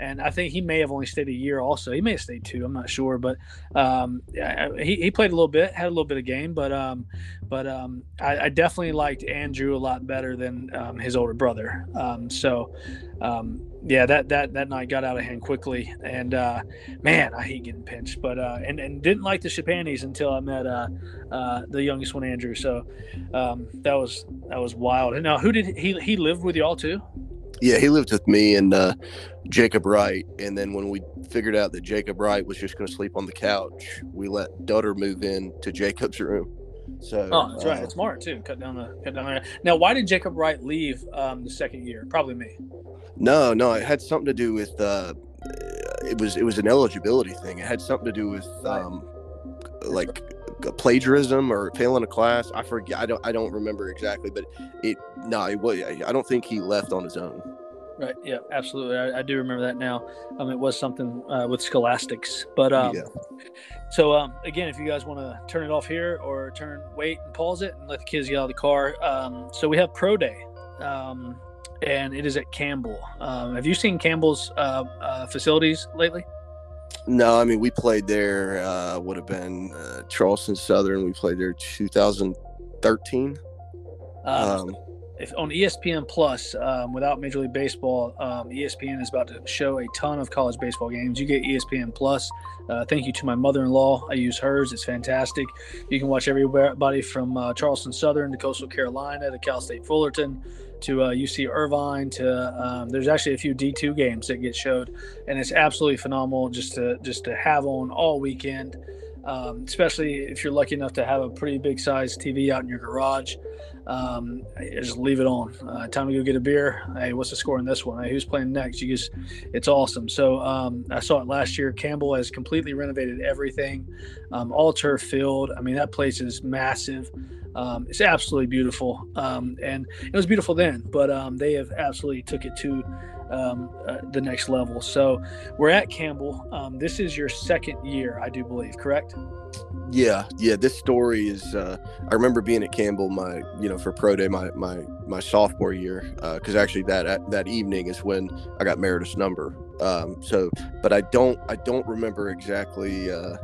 A: and I think he may have only stayed a year. Also, he may have stayed two. I'm not sure, but um, he, he played a little bit, had a little bit of game, but um, but um, I, I definitely liked Andrew a lot better than um, his older brother. Um, so um, yeah, that that that night got out of hand quickly, and uh, man, I hate getting pinched. But uh, and and didn't like the Shapanis until I met uh, uh, the youngest one, Andrew. So that was that was wild. And now, who did he he lived with y'all too?
B: Yeah, he lived with me and uh, Jacob Wright. And then when we figured out that Jacob Wright was just going to sleep on the couch, we let Dutter move in to Jacob's room. So
A: oh, that's uh, right. It's smart too. Cut down the cut down there. Now, why did Jacob Wright leave um, the second year? Probably me.
B: No, no, it had something to do with. Uh, it was it was an eligibility thing. It had something to do with um, like plagiarism or failing a class. I forget. I don't. I don't remember exactly, but it. No, it was. I don't think he left on his own.
A: Right. Yeah. Absolutely. I, I do remember that now. Um, it was something uh, with scholastics, but um, yeah. So um, again, if you guys want to turn it off here or turn wait and pause it and let the kids get out of the car. Um, so we have pro day, um, and it is at Campbell. Um, have you seen Campbell's uh, uh, facilities lately?
B: No, I mean we played there. Uh, would have been uh, Charleston Southern. We played there 2013. Um,
A: um, if on ESPN Plus, um, without Major League Baseball, um, ESPN is about to show a ton of college baseball games. You get ESPN Plus. Uh, thank you to my mother-in-law. I use hers. It's fantastic. You can watch everybody from uh, Charleston Southern to Coastal Carolina to Cal State Fullerton to uh, UC Irvine to um, there's actually a few D2 games that get showed, and it's absolutely phenomenal just to just to have on all weekend. Um, especially if you're lucky enough to have a pretty big size TV out in your garage um, just leave it on. Uh, time to go get a beer. Hey, what's the score in this one? Hey, who's playing next? You just, it's awesome. So um, I saw it last year. Campbell has completely renovated everything, um, all turf field. I mean, that place is massive. Um, it's absolutely beautiful, um, and it was beautiful then. But um, they have absolutely took it to um, uh, the next level. So we're at Campbell. Um, this is your second year, I do believe, correct?
B: Yeah, yeah. This story is. Uh, I remember being at Campbell, my you know, for pro day, my my my sophomore year, because uh, actually that that evening is when I got Meredith's number. Um, so, but I don't I don't remember exactly. Uh,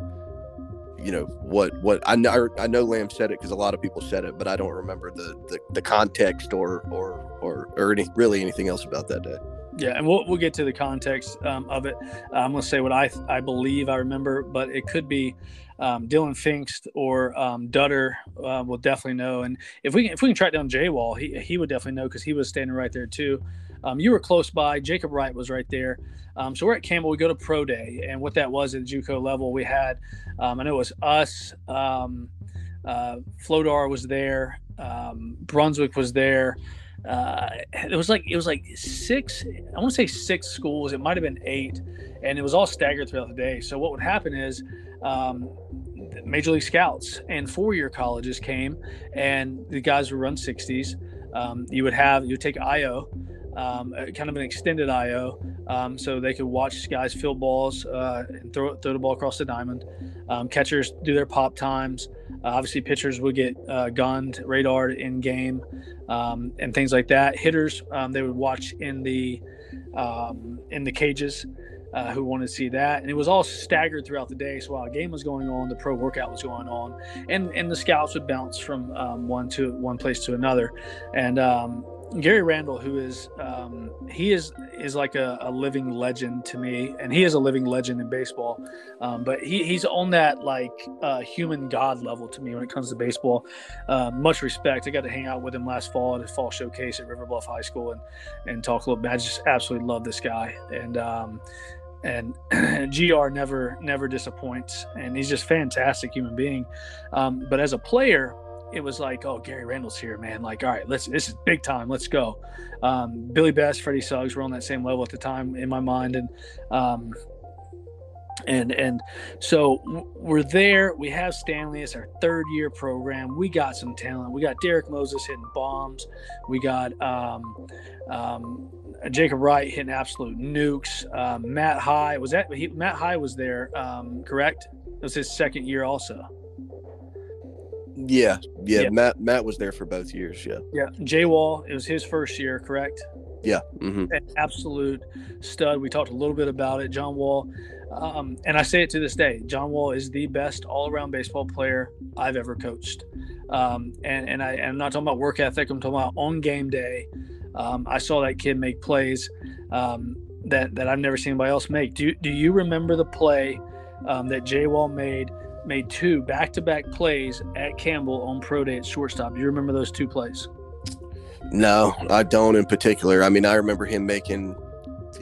B: you know what what I know I know Lamb said it because a lot of people said it, but I don't remember the the, the context or or or or any really anything else about that day.
A: Yeah, and we'll we'll get to the context um, of it. Uh, I'm gonna say what I I believe I remember, but it could be um, Dylan Pfingst or um, Dutter uh, will definitely know. And if we can, if we can track down Jay Wall, he he would definitely know because he was standing right there too. Um, you were close by. Jacob Wright was right there. Um, so we're at Campbell. We go to Pro Day, and what that was at the JUCO level, we had um, I know it was us. Um, uh, Flodar was there. Brunswick was there uh, it was like it was like six i want to say six schools it might have been eight and it was all staggered throughout the day so what would happen is um, major league scouts and four-year colleges came and the guys would run 60s um, you would have you would take io um, kind of an extended IO, um, so they could watch guys field balls uh, and throw throw the ball across the diamond. Um, catchers do their pop times. Uh, obviously, pitchers would get uh, gunned, radared in game, um, and things like that. Hitters, um, they would watch in the um, in the cages. Uh, who wanted to see that, and it was all staggered throughout the day. So while a game was going on, the pro workout was going on, and and the scouts would bounce from um, one to one place to another, and um, Gary Randall, who is um, he is is like a, a, living legend to me, and he is a living legend in baseball. Um, but he, he's on that like uh, human god level to me when it comes to baseball. Uh, much respect. I got to hang out with him last fall at a fall showcase at River Bluff High School and and talk a little bit. I just absolutely love this guy, and um, and Gr never never disappoints, and he's just fantastic human being. Um, but as a player it was like, oh, Gary Randall's here, man. Like, all right, let's this is big time. Let's go. Um, Billy Best, Freddie Suggs were on that same level at the time in my mind, and um, and and so we're there. We have Stanley. It's our third year program. We got some talent. We got Derek Moses hitting bombs. We got um, um, Jacob Wright hitting absolute nukes. Um, Matt High was that he, Matt High was there, um, correct? It was his second year also.
B: Yeah, yeah, yeah, Matt Matt was there for both years. Yeah,
A: yeah. Jay Wall, it was his first year, correct?
B: Yeah, mm-hmm.
A: An absolute stud. We talked a little bit about it. John Wall, um, and I say it to this day. John Wall is the best all-around baseball player I've ever coached. Um, and and I, I'm not talking about work ethic. I'm talking about on game day. Um, I saw that kid make plays um, that that I've never seen anybody else make. Do Do you remember the play um, that Jay Wall made? Made two back-to-back plays at Campbell on pro day at shortstop. Do you remember those two plays?
B: No, I don't in particular. I mean, I remember him making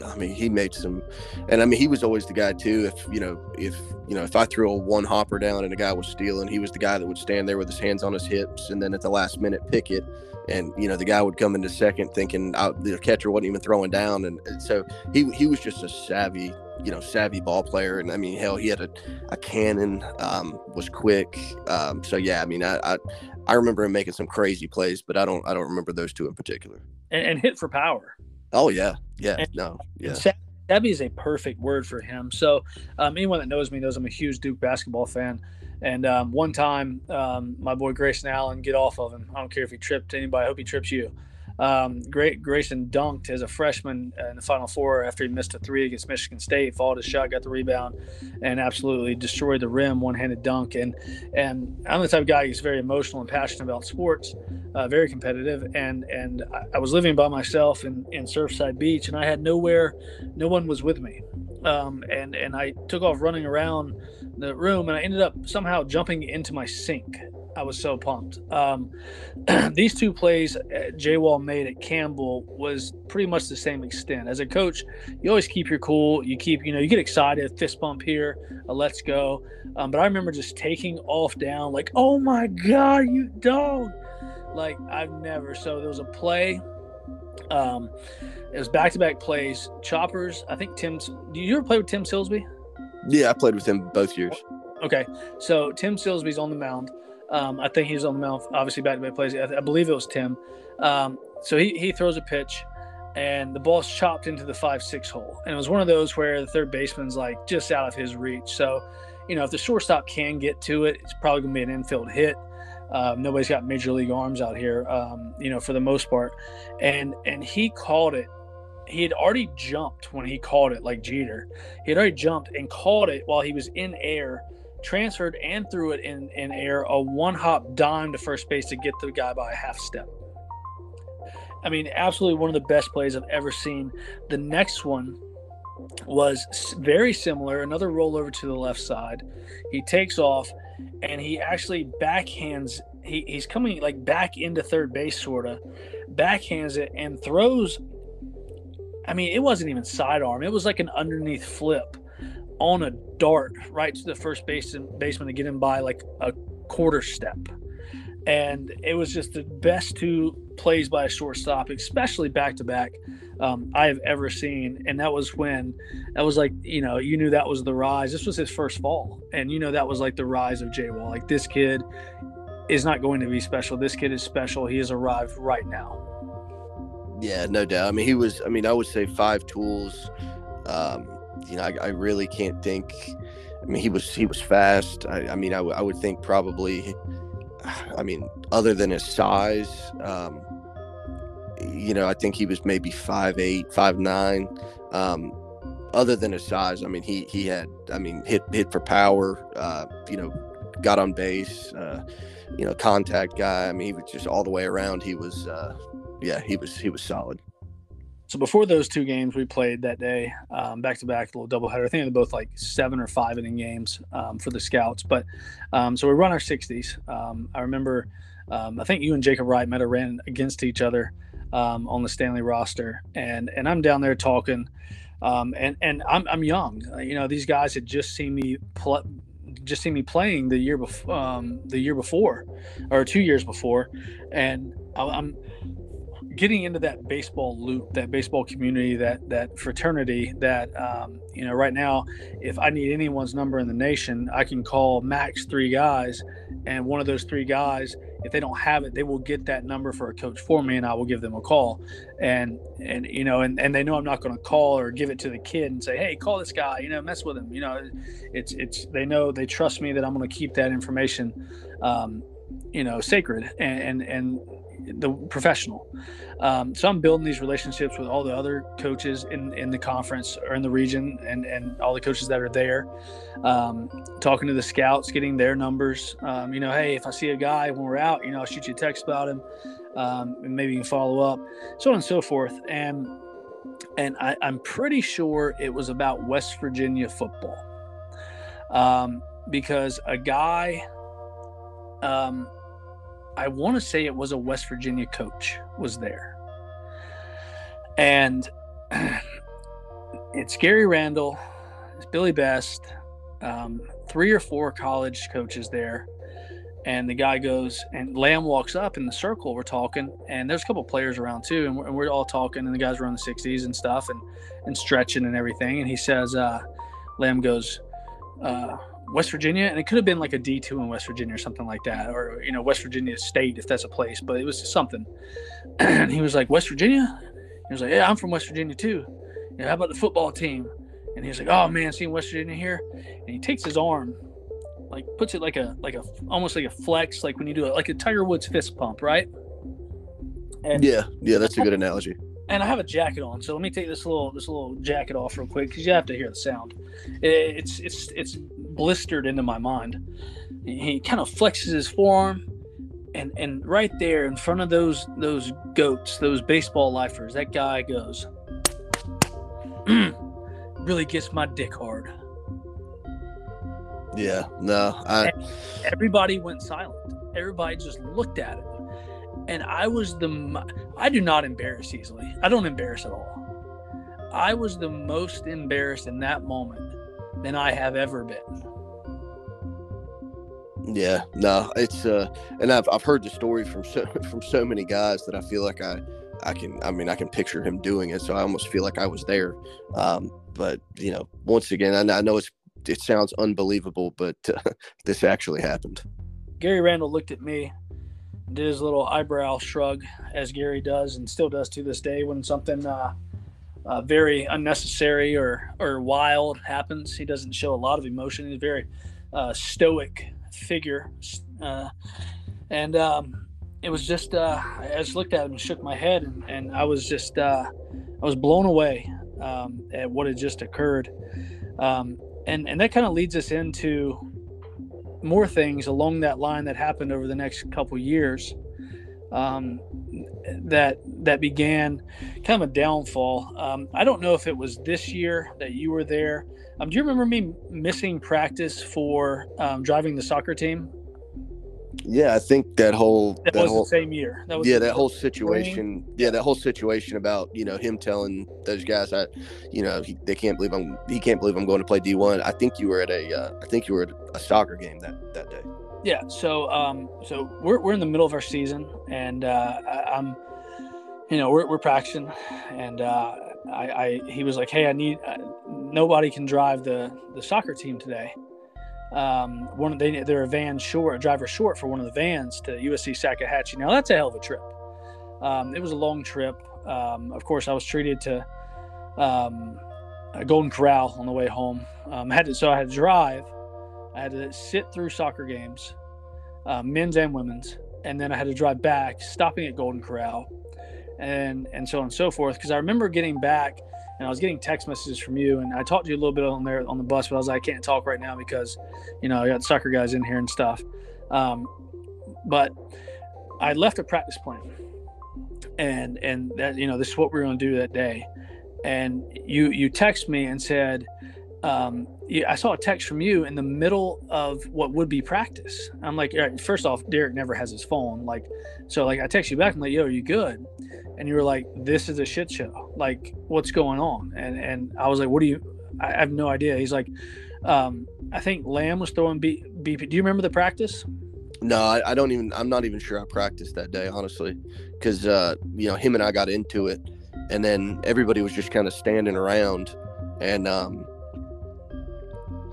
B: I mean, he made some, and I mean, he was always the guy too. If you know, if you know, if I threw a one hopper down and a guy was stealing, he was the guy that would stand there with his hands on his hips, and then at the last minute pick it, and you know, the guy would come into second thinking I, the catcher wasn't even throwing down, and, and so he he was just a savvy you know savvy ball player and i mean hell he had a, a cannon um, was quick um, so yeah i mean I, I, I remember him making some crazy plays but i don't i don't remember those two in particular.
A: And, and hit for power.
B: Oh yeah. Yeah and, no yeah.
A: savvy is a perfect word for him. So um, anyone that knows me knows i'm a huge duke basketball fan. And um, one time um, my boy grayson allen get off of him. I don't care if he tripped anybody. I hope he trips you um, Great Grayson dunked as a freshman in the Final Four after he missed a three against Michigan State. Followed his shot, got the rebound, and absolutely destroyed the rim, one-handed dunk. And and I'm the type of guy who's very emotional and passionate about sports, uh, very competitive. And and I, I, was living by myself in, in Surfside Beach, and I had nowhere, no one was with me. Um, and and I took off running around the room, and I ended up somehow jumping into my sink I was so pumped. Um, these two plays uh, Jay Wall made at Campbell was pretty much the same extent. As a coach, you always keep your cool. You keep, you know, you get excited, fist bump here, a let's go. Um, but I remember just taking off down, like, oh my God, you dog. Like, I've never. So there was a play. Um, it was back to back plays. Choppers, I think Tim's. Do you ever play with Tim Silsby?
B: Yeah, I played with him both years.
A: Okay. So Tim Silsby's on the mound. Um, I think he's on the mound, obviously back to back plays. I, I, believe it was Tim. Um, so he, he throws a pitch, and the ball's chopped into the five six hole, and it was one of those where the third baseman's like just out of his reach. So, you know, if the shortstop can get to it, it's probably gonna be an infield hit. Um, nobody's got major league arms out here, um, you know, for the most part, and and he called it. He had already jumped when he called it, like Jeter. He had already jumped and called it while he was in air transferred and threw it in, in air, a one hop dime to first base to get the guy by a half step. I mean, absolutely one of the best plays I've ever seen. The next one was very similar, another rollover to the left side. He takes off and he actually backhands. He, he's coming like back into third base, sort of backhands it and throws. I mean, it wasn't even sidearm, it was like an underneath flip on a dart right to the first baseman baseman to get him by like a quarter step. And it was just the best two plays by a shortstop, especially back to back, I have ever seen. And that was when that was like, you know, you knew that was the rise. This was his first fall. And you know, that was like the rise of Jay Wall. Like this kid is not going to be special. This kid is special. He has arrived right now.
B: Yeah, no doubt. I mean, he was, I mean, I would say five tools. Um, you know, I, I, really can't think. I mean, he was he was fast. I, I mean, I, w- I would think probably. I mean, other than his size, um, you know, I think he was maybe five eight, five nine. Um, other than his size, I mean, he he had, I mean, hit hit for power. Uh, you know, got on base. Uh, you know, contact guy. I mean, he was just all the way around. He was, uh, yeah, he was he was solid.
A: So before those two games we played that day, um, back to back, a little doubleheader. I think they're both like seven or five inning games um, for the scouts. But um, so we run our 60s. Um, I remember, um, I think you and Jacob Wright might have ran against each other um, on the Stanley roster, and and I'm down there talking, and and I'm I'm young. You know, these guys had just seen me play just seen me playing the year before, um, the year before, or two years before, and I'm getting into that baseball loop, that baseball community, that that fraternity, that um, you know, right now, if I need anyone's number in the nation, I can call max three guys, and one of those three guys, if they don't have it, they will get that number for a coach for me, and I will give them a call, and and you know, and, and they know I'm not going to call or give it to the kid and say, hey, call this guy, you know, mess with him, you know, it's it's they know they trust me that I'm going to keep that information. Um, you know, sacred and, and, and the professional. Um, so I'm building these relationships with all the other coaches in, in the conference or in the region and, and all the coaches that are there. Um, talking to the scouts, getting their numbers. Um, you know, hey, if I see a guy when we're out, you know, I'll shoot you a text about him um, and maybe you can follow up, so on and so forth. And and I, I'm pretty sure it was about West Virginia football um, because a guy um, I want to say it was a West Virginia coach was there. And it's Gary Randall, it's Billy Best, um, three or four college coaches there. And the guy goes, and Lamb walks up in the circle. We're talking, and there's a couple players around too, and we're, and we're, all talking. And the guys were in the 60s and stuff, and and stretching and everything. And he says, uh, Lamb goes, uh, West Virginia, and it could have been like a D two in West Virginia or something like that, or you know West Virginia State if that's a place, but it was something. and he was like West Virginia. He was like, Yeah, I'm from West Virginia too. Yeah, how about the football team? And he's like, Oh man, seeing West Virginia here, and he takes his arm, like puts it like a like a almost like a flex, like when you do it like a Tiger Woods fist pump, right?
B: And yeah, yeah, that's a good analogy
A: and I have a jacket on, so let me take this little this little jacket off real quick because you have to hear the sound. It's it's it's blistered into my mind. He kind of flexes his forearm, and and right there in front of those those goats, those baseball lifers, that guy goes, really gets my dick hard.
B: Yeah, no, I.
A: Everybody went silent. Everybody just looked at it and I was the I do not embarrass easily. I don't embarrass at all. I was the most embarrassed in that moment than I have ever been.
B: Yeah, no, it's uh, and I've I've heard the story from so from so many guys that I feel like I I can I mean I can picture him doing it, so I almost feel like I was there. Um, but you know, once again, I, I know it's it sounds unbelievable, but uh, this actually happened.
A: Gary Randall looked at me did his little eyebrow shrug as Gary does and still does to this day when something uh, uh, very unnecessary or or wild happens. He doesn't show a lot of emotion. He's a very uh, stoic figure, uh, and um, it was just uh, I just looked at him and shook my head, and, and I was just uh, I was blown away um, at what had just occurred, um, and and that kind of leads us into more things along that line that happened over the next couple years um, that that began kind of a downfall. Um, I don't know if it was this year that you were there. Um, do you remember me missing practice for um, driving the soccer team?
B: Yeah, I think that whole
A: that, that was whole, the same year.
B: That was yeah, that whole situation. Yeah, that whole situation about you know him telling those guys that you know he, they can't believe I'm he can't believe I'm going to play D one. I think you were at a uh, I think you were at a soccer game that that day.
A: Yeah, so um, so we're we're in the middle of our season, and uh, I, am you know, we're we're practicing, and uh, I, I he was like, hey, I need uh, nobody can drive the the soccer team today um, one they they're a van short, a driver short for one of the vans to USC Salkehatchie. Now that's a hell of a trip. Um, it was a long trip. Um, of course, I was treated to um, a Golden Corral on the way home. Um, I had to, so I had to drive. I had to sit through soccer games, uh, men's and women's, and then I had to drive back, stopping at Golden Corral, and and so on and so forth. Because I remember getting back and I was getting text messages from you, and I talked to you a little bit on there on the bus, but I was like, I can't talk right now because, you know, I got soccer guys in here and stuff. Um, but I left a practice plan, and and that you know this is what we are going to do that day, and you you text me and said, um, I saw a text from you in the middle of what would be practice. I'm like, first off, Derek never has his phone, like, so like I text you back, and I'm like, yo, are you good? and you were like, "This is a shit show. Like, what's going on?" And and I was like, "What do you?" I have no idea. He's like, um, "I think Lamb was throwing B- BP. Do you remember the practice?"
B: No, I, I don't even. I'm not even sure I practiced that day, honestly, because uh, you know him and I got into it, and then everybody was just kind of standing around, and um,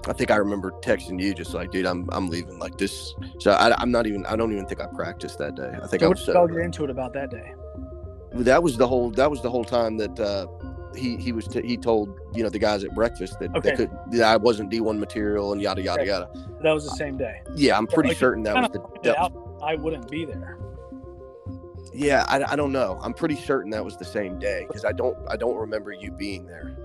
B: I think I remember texting you just like, dude, I'm I'm leaving like this. So I, am not even. I don't even think I practiced that day. I think
A: so
B: I
A: was.
B: What
A: get into it about that day?
B: That was the whole. That was the whole time that uh, he he was t- he told you know the guys at breakfast that
A: okay.
B: they could that I wasn't D1 material and yada yada
A: okay.
B: yada.
A: That was the same day.
B: Yeah, I'm pretty
A: like,
B: certain that was the. That
A: was, I wouldn't be there.
B: Yeah, I, I don't know. I'm pretty certain that was the same day because I don't I don't remember you being there.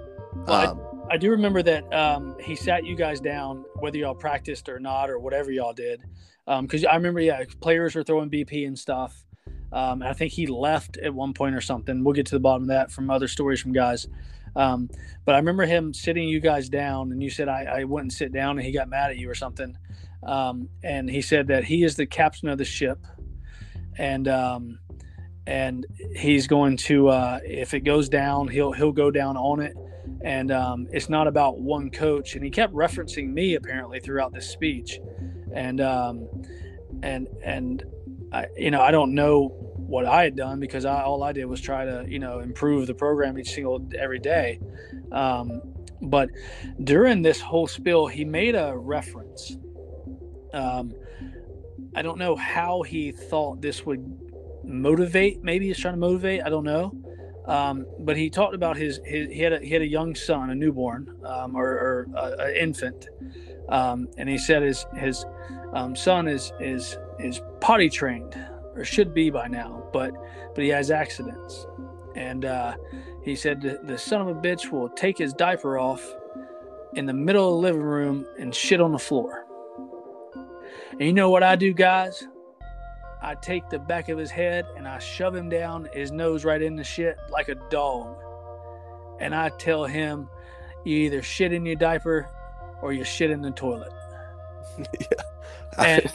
A: Well, um, I, I, do remember that um, he sat you guys down, whether y'all practiced or not, or whatever y'all did. Because um, I remember, yeah, players were throwing BP and stuff. Um, and I think he left at one point or something. We'll get to the bottom of that from other stories from guys. Um, but I remember him sitting you guys down, and you said I, I wouldn't sit down, and he got mad at you or something. Um, and he said that he is the captain of the ship, and um, and he's going to uh, if it goes down, he'll he'll go down on it. And um, it's not about one coach. And he kept referencing me apparently throughout this speech, and um, and and I, you know I don't know what I had done because I, all I did was try to, you know, improve the program each single every day. Um, but during this whole spill, he made a reference. Um, I don't know how he thought this would motivate. Maybe he's trying to motivate. I don't know. Um, but he talked about his, his he had a, he had a young son, a newborn, um, or, or an infant, um, and he said his his um, son is is is potty trained or should be by now, but but he has accidents, and uh, he said the, the son of a bitch will take his diaper off in the middle of the living room and shit on the floor. And you know what I do, guys? I take the back of his head and I shove him down his nose right in the shit like a dog. And I tell him, you either shit in your diaper or you shit in the toilet.
B: yeah.
A: And,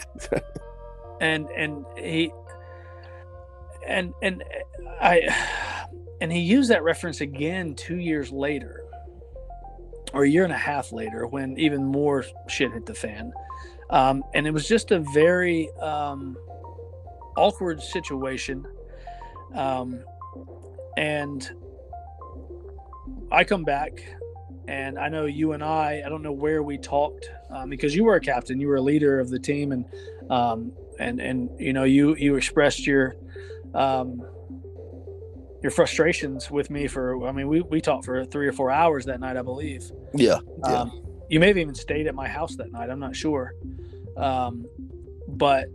A: and and he and and I and he used that reference again two years later, or a year and a half later, when even more shit hit the fan, um, and it was just a very um, awkward situation, um, and I come back. And I know you and I, I don't know where we talked um, because you were a captain, you were a leader of the team, and um, and and you know you you expressed your um, your frustrations with me for I mean we, we talked for three or four hours that night I believe
B: yeah, yeah.
A: Um, you may have even stayed at my house that night I'm not sure um, but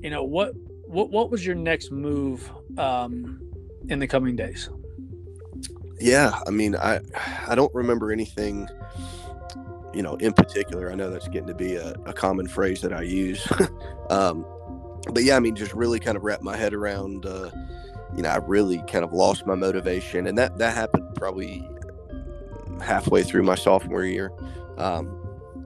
A: you know what what what was your next move um, in the coming days
B: yeah I mean I I don't remember anything you know in particular I know that's getting to be a, a common phrase that I use um, but yeah, I mean, just really kind of wrap my head around. Uh, you know, I really kind of lost my motivation, and that that happened probably halfway through my sophomore year. Um,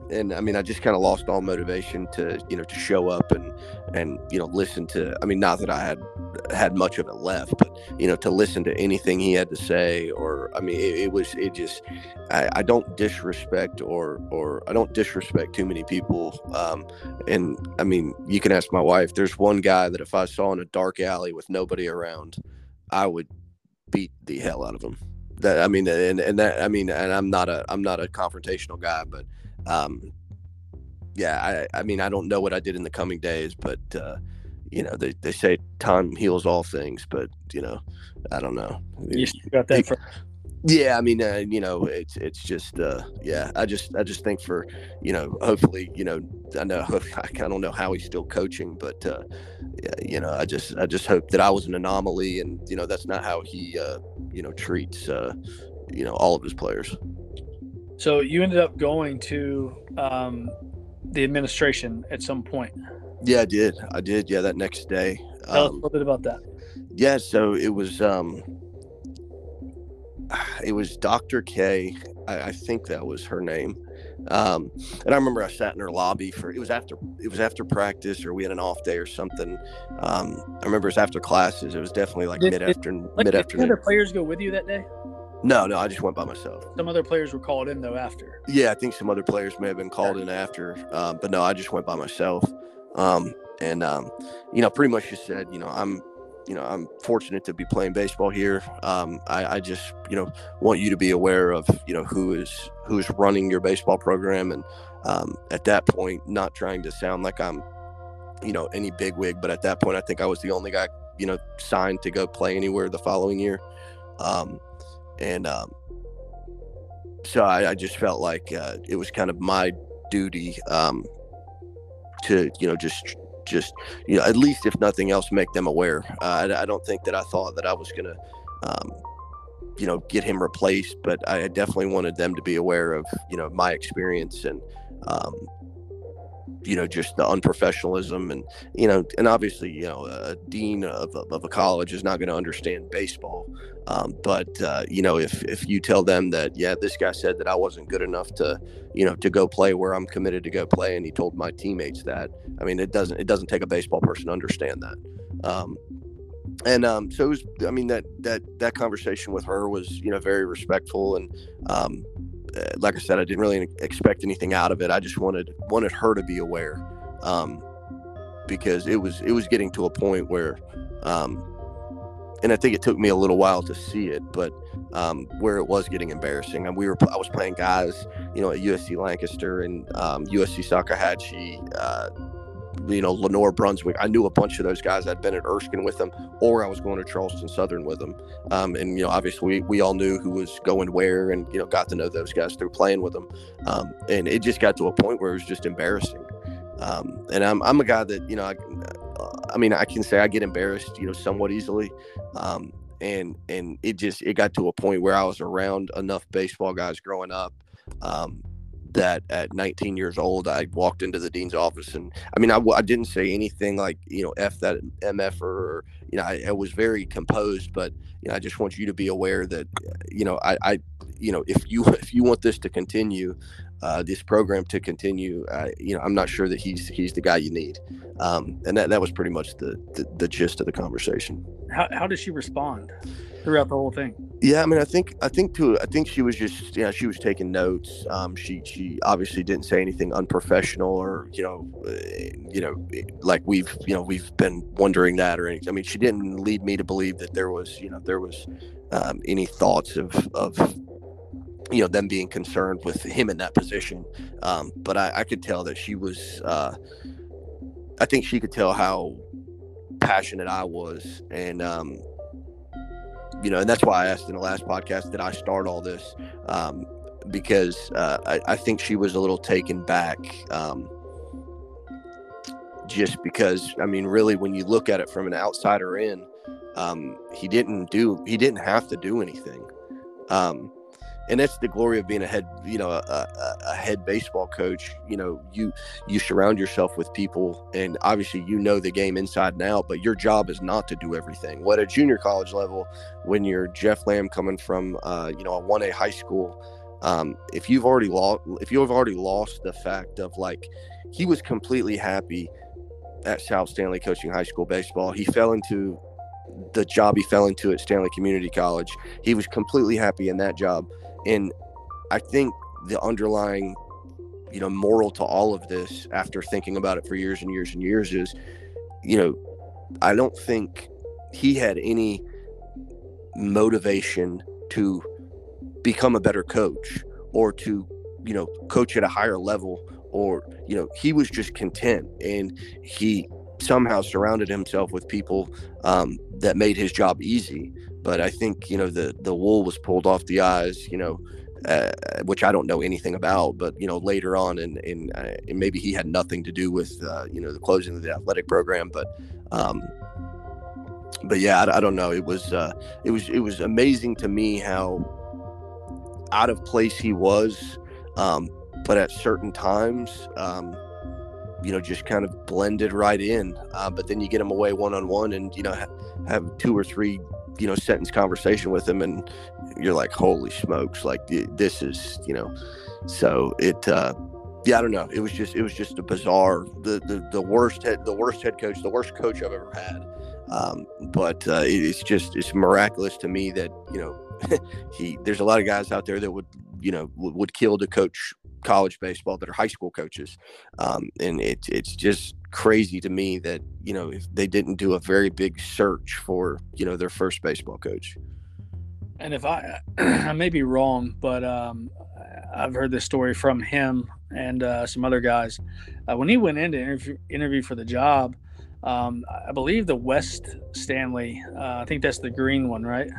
B: and I mean, I just kind of lost all motivation to you know to show up and and you know listen to. I mean, not that I had had much of it left, but you know to listen to anything he had to say, or I mean, it, it was it just. I, I, don't disrespect or or I don't disrespect too many people. Um, and I mean, you can ask my wife. There's one guy that if I saw in a dark alley with nobody around, I would beat the hell out of him. That I mean, and and that I mean, and I'm not a I'm not a confrontational guy, but um, yeah, I, I mean, I don't know what I did in the coming days, but uh, you know, they, they say time heals all things, but you know, I don't know.
A: You got that. For-
B: yeah, I mean, uh, you know, it's it's just, uh, yeah, I just I just think for, you know, hopefully, you know, I know I don't know how he's still coaching, but uh, yeah, you know, I just I just hope that I was an anomaly, and you know, that's not how he, uh, you know, treats, uh, you know, all of his players.
A: So you ended up going to um, the administration at some point.
B: Yeah, I did. I did. Yeah, that next day.
A: Tell um, us a little bit about that.
B: Yeah, so it was um, it was Dr. K. I, I think that was her name. Um, and I remember I sat in her lobby for it was after it was after practice or we had an off day or something. Um, I remember it was after classes. It was definitely like mid afternoon.
A: Like,
B: mid afternoon.
A: Did other players go with you that day?
B: No, no, I just went by myself.
A: Some other players were called in though after.
B: Yeah, I think some other players may have been called in after, um, but no, I just went by myself. Um, and um, you know, pretty much just said, you know, I'm you know, I'm fortunate to be playing baseball here. Um, I, I, just, you know, want you to be aware of, you know, who is who is running your baseball program, and um, at that point, not trying to sound like I'm, you know, any big wig, but at that point, I think I was the only guy, you know, signed to go play anywhere the following year, um, and um, so I, I, just felt like uh, it was kind of my duty um, to, you know, just just you know at least if nothing else make them aware. Uh, I, I, don't think that i thought that i was gonna um, you know get him replaced but i definitely wanted them to be aware of you know my experience and um, you know just the unprofessionalism and you know and obviously you know a dean of, of a college is not going to understand baseball. Um, but uh, you know if if you tell them that yeah this guy said that i wasn't good enough to you know to go play where i'm committed to go play and he told my teammates that i mean it doesn't it doesn't take a baseball person to understand that. Um, and um, so it was i mean that that that conversation with her was you know very respectful and um, uh, like I said, I didn't really expect anything out of it. I just wanted wanted her to be aware, um, because it was it was getting to a point where, um, and I think it took me a little while to see it, but um, where it was getting embarrassing. And we were I was playing guys, you know, at USC Lancaster and um, USC Salkehatchie, uh, you know, Lenoir Brunswick. I knew a bunch of those guys. I'd been at Erskine with them, or I was going to Charleston Southern with them. Um, and, you know, obviously we, we all knew who was going where and, you know, got to know those guys through playing with them. Um, and it just got to a point where it was just embarrassing. Um, and I'm, I'm a guy that, you know, I, I mean, I can say I get embarrassed, you know, somewhat easily. Um, and, and it just, it got to a point where I was around enough baseball guys growing up um, that at 19 years old, I walked into the dean's office and I mean, I, I didn't say anything like, you know, F that MF or, you know, I, I, was very composed, but, you know, I just want you to be aware that, you know, I, I, you know, if you, if you want this to continue, uh, this program to continue, uh, you know, I'm not sure that he's, he's the guy you need. Um, and that, that was pretty much the, the, the gist of the conversation.
A: How, how does she respond? Throughout the whole thing.
B: Yeah, I mean, I think I think too. I think she was just yeah, she was taking notes. Um, she she obviously didn't say anything unprofessional or you know, uh, you know, like we've you know we've been wondering that or anything. I mean, she didn't lead me to believe that there was you know there was um, any thoughts of of you know them being concerned with him in that position. Um, but I, I could tell that she was. Uh, I think she could tell how passionate I was, and um, you know, and that's why I asked in the last podcast did I start all this um, because uh, I, I, think she was a little taken back. Um, just because, I mean, really, when you look at it from an outsider in, um, he didn't do, he didn't have to do anything. Um, and that's the glory of being a head you know a, a, a, head baseball coach. You know you you surround yourself with people and obviously you know the game inside and out but your job is not to do everything. What a junior college level when you're jeff lamb coming from uh, you know a 1a high school um, if you've already lost if you've already lost the fact of like he was completely happy at south stanly coaching high school baseball. He fell into the job he fell into at stanly community college. He was completely happy in that job and I think the underlying, you know, moral to all of this, after thinking about it for years and years and years, is, you know, I don't think he had any motivation to become a better coach or to, you know, coach at a higher level or, you know, he was just content and he somehow surrounded himself with people um, that made his job easy. But I think you know the the wool was pulled off the eyes. You know. Uh, which I don't know anything about, but you know later on, and and, uh, and maybe he had nothing to do with uh, you know the closing of the athletic program, but um, but yeah, I, I, don't know. It was uh, it was it was amazing to me how out of place he was, um, but at certain times, um, you know, just kind of blended right in. Uh, but then you get him away one on one, and you know ha- have two or three you know sentence conversation with him and you're like holy smokes like this is you know. So it uh yeah i don't know. It was just it was just a bizarre the the, the worst head the worst head coach the worst coach i've ever had. Um but uh it's just it's miraculous to me that you know he there's a lot of guys out there that would you know would, would kill to coach college baseball that are high school coaches, um, and it's it's just crazy to me that you know if they didn't do a very big search for you know their first baseball coach.
A: And if I I may be wrong, but um, I've heard this story from him and uh, some other guys. Uh, when he went in to interview, interview for the job, um, I believe the West Stanly. Uh, I think that's the green one, right?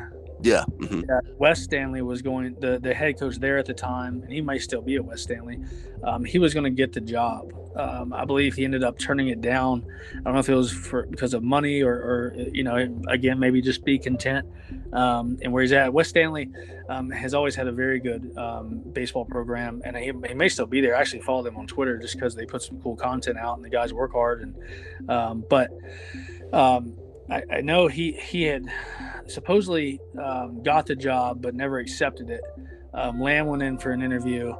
B: Yeah. Mm-hmm.
A: yeah. West Stanly was going the the head coach there at the time, and he might still be at West Stanly. Um, he was going to get the job. Um, I believe he ended up turning it down. I don't know if it was for because of money or, or you know, again maybe just be content. Um, and where he's at, West Stanly um, has always had a very good um, baseball program, and he, he, may still be there. I actually follow them on Twitter just because they put some cool content out, and the guys work hard. And um, but I, I know he he had supposedly um, got the job but never accepted it. Um, Lamb went in for an interview,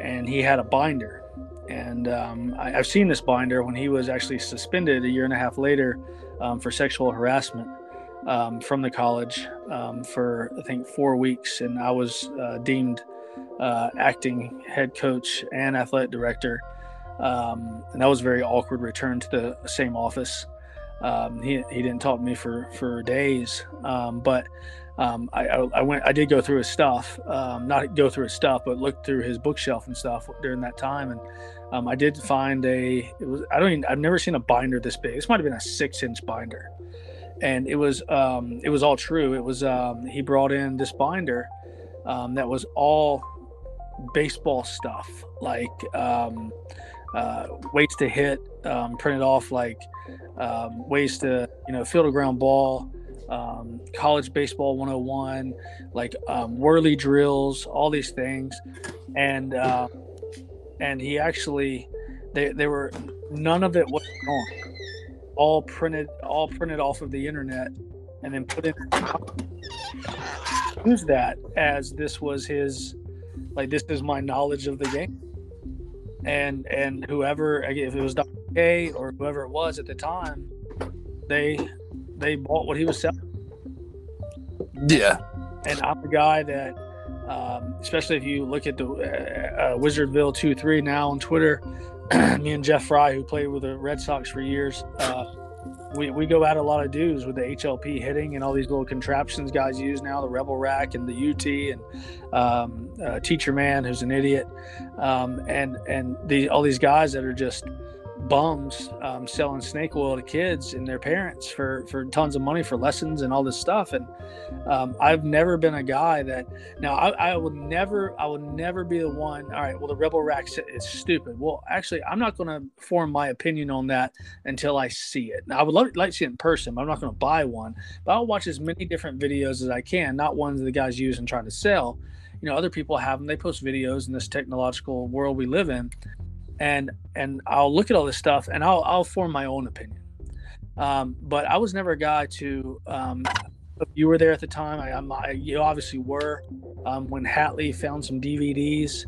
A: and he had a binder. And um, I, have seen this binder when he was actually suspended a year and a half later um, for sexual harassment um, from the college um, for I think four weeks, and I was uh, deemed uh, acting head coach and athletic director. and that was a very awkward return to the same office. Um, he, he didn't talk to me for for days, um, but um, I, I, went I did go through his stuff, um, not go through his stuff, but look through his bookshelf and stuff during that time, and um, I did find a it was I don't even I've never seen a binder this big. This might have been a six inch binder, and it was um, it was all true. It was um he brought in this binder um that was all baseball stuff like uh, ways to hit, um, printed off like um, ways to you know field a ground ball, um, college baseball 101, like um, whirly drills, all these things, and uh, and he actually they they were none of it was all printed all printed off of the internet, and then put in use that as this was his like this is my knowledge of the game and and whoever if it was Dr. K or whoever it was at the time, they they bought what he was selling.
B: Yeah,
A: and I'm the guy that, um, especially if you look at the uh, uh, Wizardville two three now on Twitter, me and Jeff Frye, who played with the Red Sox for years. Uh, we, we go at a lot of dudes with the HLP hitting and all these little contraptions guys use now, the Rebel Rack and the UT and um, uh, Teacher Man, who's an idiot, um, and and the all these guys that are just bums um, selling snake oil to kids and their parents for for tons of money for lessons and all this stuff. And um, i've never been a guy that now I, I would never i will never be the one all right well the rebel rack is stupid. Well actually i'm not going to form my opinion on that until i see it. Now i would love, like to see it in person but i'm not going to buy one. But i'll watch as many different videos as i can not ones the guys use and try to sell. You know other people have them they post videos in this technological world we live in and and I'll look at all this stuff and I'll I'll form my own opinion. Um, but I was never a guy to. Um, you were there at the time. I, I'm, I, you obviously were um, when Hatley found some DVDs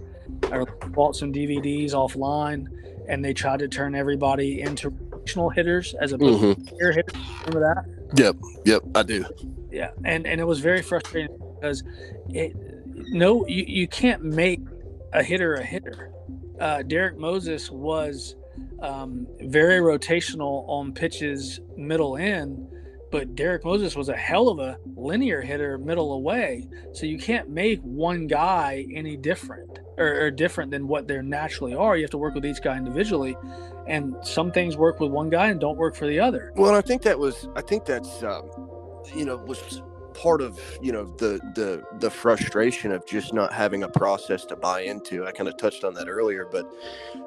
A: or bought some DVDs offline, and they tried to turn everybody into rotational hitters as a mm-hmm. to hitters. Remember that?
B: Yep, yep, I do.
A: Yeah, and and it was very frustrating because it no, you, you can't make a hitter a hitter uh, Derek Moses was um, very rotational on pitches middle in, but Derek Moses was a hell of a linear hitter middle away. So you can't make one guy any different or, or, different than what they naturally are. You have to work with each guy individually, and some things work with one guy and don't work for the other.
B: Well, I think that was I think that's um, you know was part of you know the the the frustration of just not having a process to buy into. I kind of touched on that earlier, but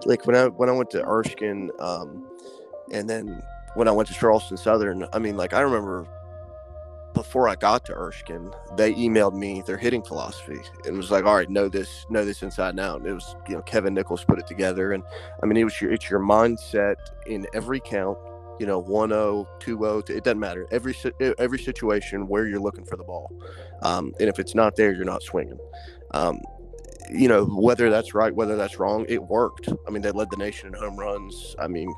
B: like when I when I went to Erskine, um, and then when I went to Charleston Southern, I mean, like I remember before I got to Erskine, they emailed me their hitting philosophy and was like, "All right, know this, know this inside and out." And it was, you know, Kevin Nichols put it together, and I mean, it was your it's your mindset in every count you know 1-0 2-0 it doesn't matter. Every every situation where you're looking for the ball um, and if it's not there you're not swinging. Um, you know whether that's right whether that's wrong it worked. I mean they led the nation in home runs. I mean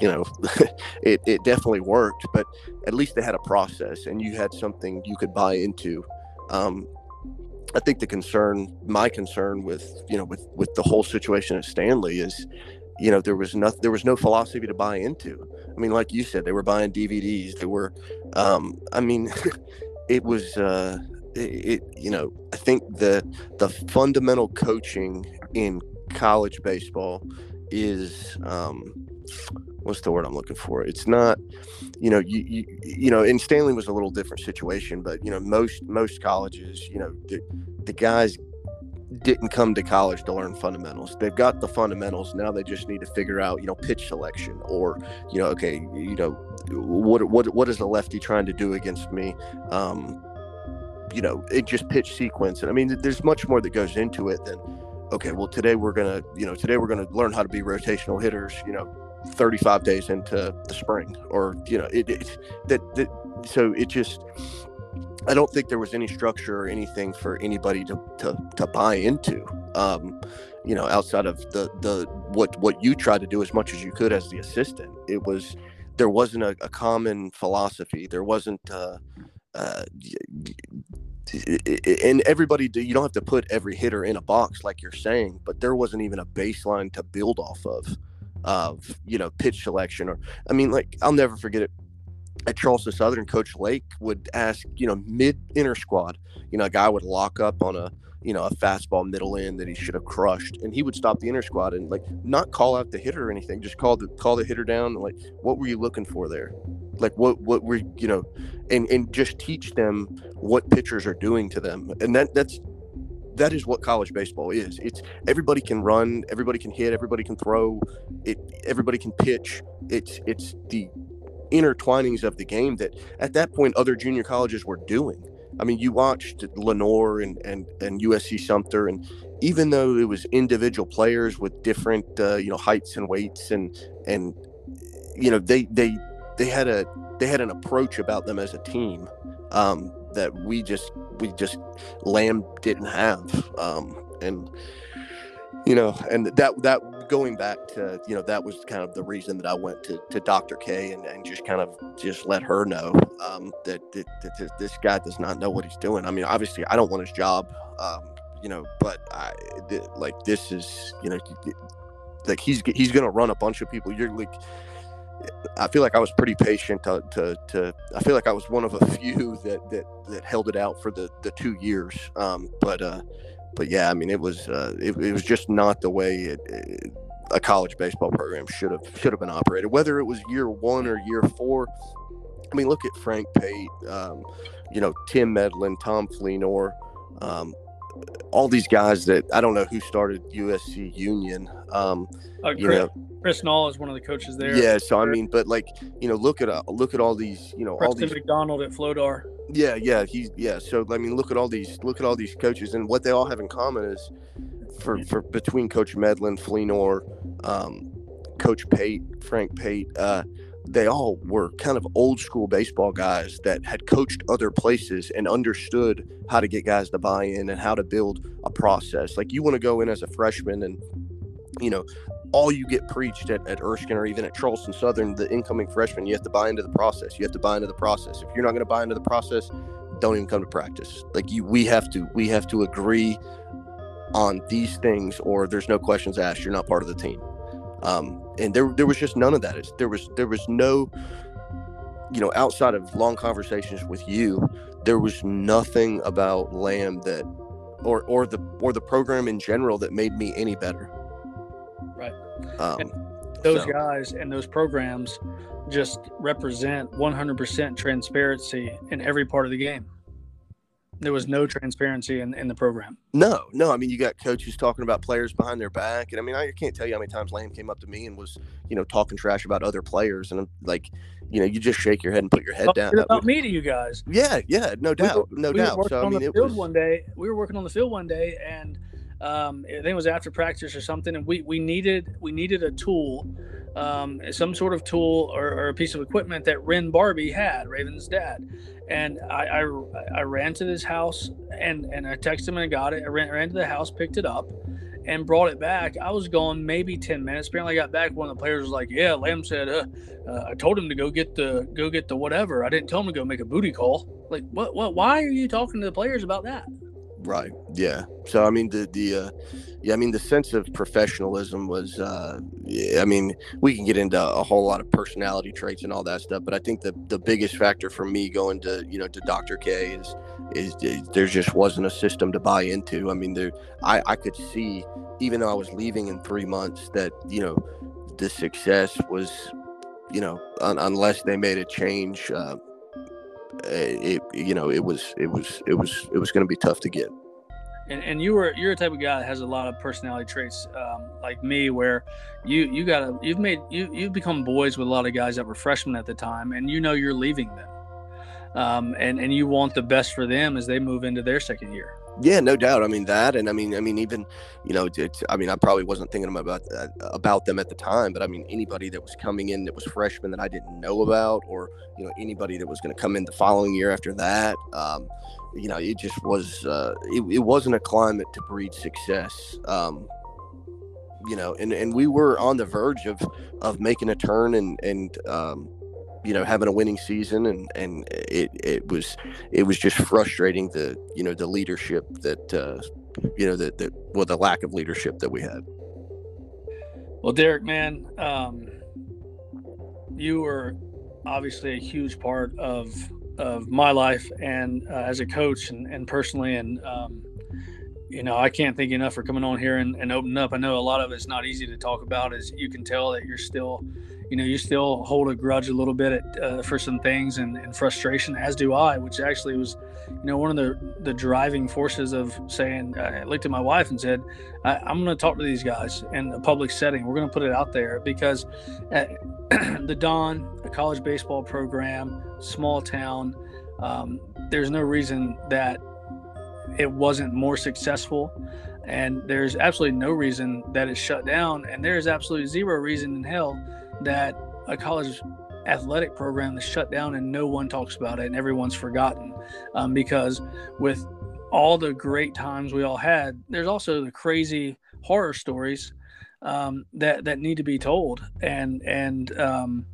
B: you know it, it definitely worked but at least they had a process and you had something you could buy into. Um, I think the concern, my concern with you know with with the whole situation at Stanly is, you know, there was no there was no philosophy to buy into. I mean, like you said, they were buying DVDs. They were, um, I mean, it was. Uh, it, you know i think the the fundamental coaching in college baseball is um what's the word i'm looking for it's not you know you you, you know and stanly was a little different situation but you know most most colleges you know the, the guys didn't come to college to learn fundamentals. They've got the fundamentals. Now they just need to figure out, you know, pitch selection or, you know, okay, you know, what what what is the lefty trying to do against me? Um, you know, it just pitch sequence. And I mean, there's much more that goes into it than, okay, well, today we're to, you know, today we're to learn how to be rotational hitters, you know, 35 days into the spring or, you know, it, it that, that, so it just, I don't think there was any structure or anything for anybody to, to, to buy into. Um, you know, outside of the the what what you tried to do as much as you could as the assistant, it was there wasn't a, a common philosophy. There wasn't uh, uh, and everybody you don't have to put every hitter in a box like you're saying but there wasn't even a baseline to build off of of you know pitch selection or i mean like i'll never forget it at charleston southern coach lake would ask you know mid inner squad you know a guy would lock up on a you know a fastball middle end that he should have crushed and he would stop the inner squad and like not call out the hitter or anything just call the call the hitter down like what were you looking for there? Like what what were you know and and just teach them what pitchers are doing to them and that that's that is what college baseball is. It's everybody can run everybody can hit everybody can throw it everybody can pitch. It's it's the intertwinings of the game that at that point other junior colleges were doing. I mean you watched Lenoir and and, and usc sumter and even though it was individual players with different uh, you know heights and weights and and you know they they they had a they had an approach about them as a team um, that we just we just Lamb didn't have, um, and you know, and that that going back to you know that was kind of the reason that I went to, to Dr. K and, and just kind of just let her know um, that, that, that, this guy does not know what he's doing. I mean, obviously, I don't want his job, um, you know, but I like this is you know like he's he's gonna run a bunch of people. You're like I feel like I was pretty patient to, to, to, I feel like I was one of a few that, that, that held it out for the, the two years. Um, but, uh, but yeah, I mean, it was, uh, it, it was just not the way it, it, a college baseball program should have, should have been operated, whether it was year one or year four. I mean, look at Frank Pate, um, you know, Tim Medlin, Tom Fleenor, um, all these guys that I don't know who started USC Union. Um,
A: uh, you know, Chris Nall is one of the coaches there.
B: Yeah, so I mean, but like you know, look at uh, look at all these, you know,
A: Preston
B: all these
A: McDonald at Flodar.
B: Yeah, yeah, he's yeah. So I mean, look at all these look at all these coaches, and what they all have in common is for for between Coach Medlin, Fleenor, um, Coach Pate, Frank Pate. Uh, they all were kind of old school baseball guys that had coached other places and understood how to get guys to buy in and how to build a process. Like you want to go in as a freshman and you know all you get preached at, at Erskine or even at Charleston Southern, the incoming freshman, you have to buy into the process. You have to buy into the process. If you're not going to buy into the process, don't even come to practice. Like you, we have to, we have to agree on these things, or there's no questions asked. You're not part of the team. Um, and there, there was just none of that. It's, there was, there was no, you know, outside of long conversations with you, there was nothing about Lamb that, or, or the, or the program in general that made me any better.
A: Right. Um, those so. guys and those programs just represent 100% transparency in every part of the game. There was no transparency in, in the program.
B: No, no. I mean, you got coaches talking about players behind their back, and I mean, I can't tell you how many times Lamb came up to me and was, you know, talking trash about other players, and I'm like, you know, you just shake your head and put your head Talk down.
A: About me to you guys.
B: Yeah, yeah, no doubt, we were, no
A: we
B: doubt.
A: so
B: I mean,
A: it was one day. We were working on the field one day, and um, I think it was after practice or something, and we, we needed we needed a tool, um, some sort of tool or, or, a piece of equipment that Ren Barbie had, Raven's dad, and I, I, I ran to this house and and I texted him and got it. I ran, ran to the house, picked it up, and brought it back. I was gone maybe ten minutes. Apparently, I got back. One of the players was like, "Yeah, Lamb said uh, uh, I told him to go get the go get the whatever. I didn't tell him to go make a booty call. Like, what? What? Why are you talking to the players about that?"
B: Right. Yeah. So I mean the the uh, yeah I mean the sense of professionalism was uh, I mean we can get into a whole lot of personality traits and all that stuff, but I think the the biggest factor for me going to you know to Dr. K is is, there just wasn't a system to buy into. I mean there I I could see even though I was leaving in three months that you know the success was you know un- unless they made a change. Uh, it you know it was it was it was it was going to be tough to get.
A: And, and you were you're a type of guy that has a lot of personality traits um, like me where you you got to you've made you you've become boys with a lot of guys that were freshmen at the time and you know you're leaving them. Um, and and you want the best for them as they move into their second year
B: yeah, no doubt. I mean that, and I mean, I mean, even you know, I mean, I probably wasn't thinking about uh, about them at the time, but I mean, anybody that was coming in that was freshman that I didn't know about, or you know, anybody that was going to come in the following year after that, um, you know, it just was. Uh, it, it wasn't a climate to breed success. Um, you know, and and we were on the verge of of making a turn and and um, you know having a winning season and and it it was it was just frustrating the you know the leadership that uh you know that that well the lack of leadership that we had
A: well derek man um you were obviously a huge part of of my life and uh, as a coach and, and personally and um you know, I can't thank you enough for coming on here and, and opening up. I know a lot of it's not easy to talk about, as you can tell that you're still you know, you still hold a grudge a little bit at, uh, for some things and, and, frustration, as do I, which actually was, you know, one of the, the driving forces of saying, I looked at my wife and said, I, am going to talk to these guys in a public setting. We're going to put it out there because the Don, a college baseball program, small town, um, there's no reason that it wasn't more successful and there's absolutely no reason that it's shut down and there's absolutely zero reason in hell that a college athletic program is shut down and no one talks about it and everyone's forgotten um, because with all the great times we all had there's also the crazy horror stories um, that that need to be told. And and um,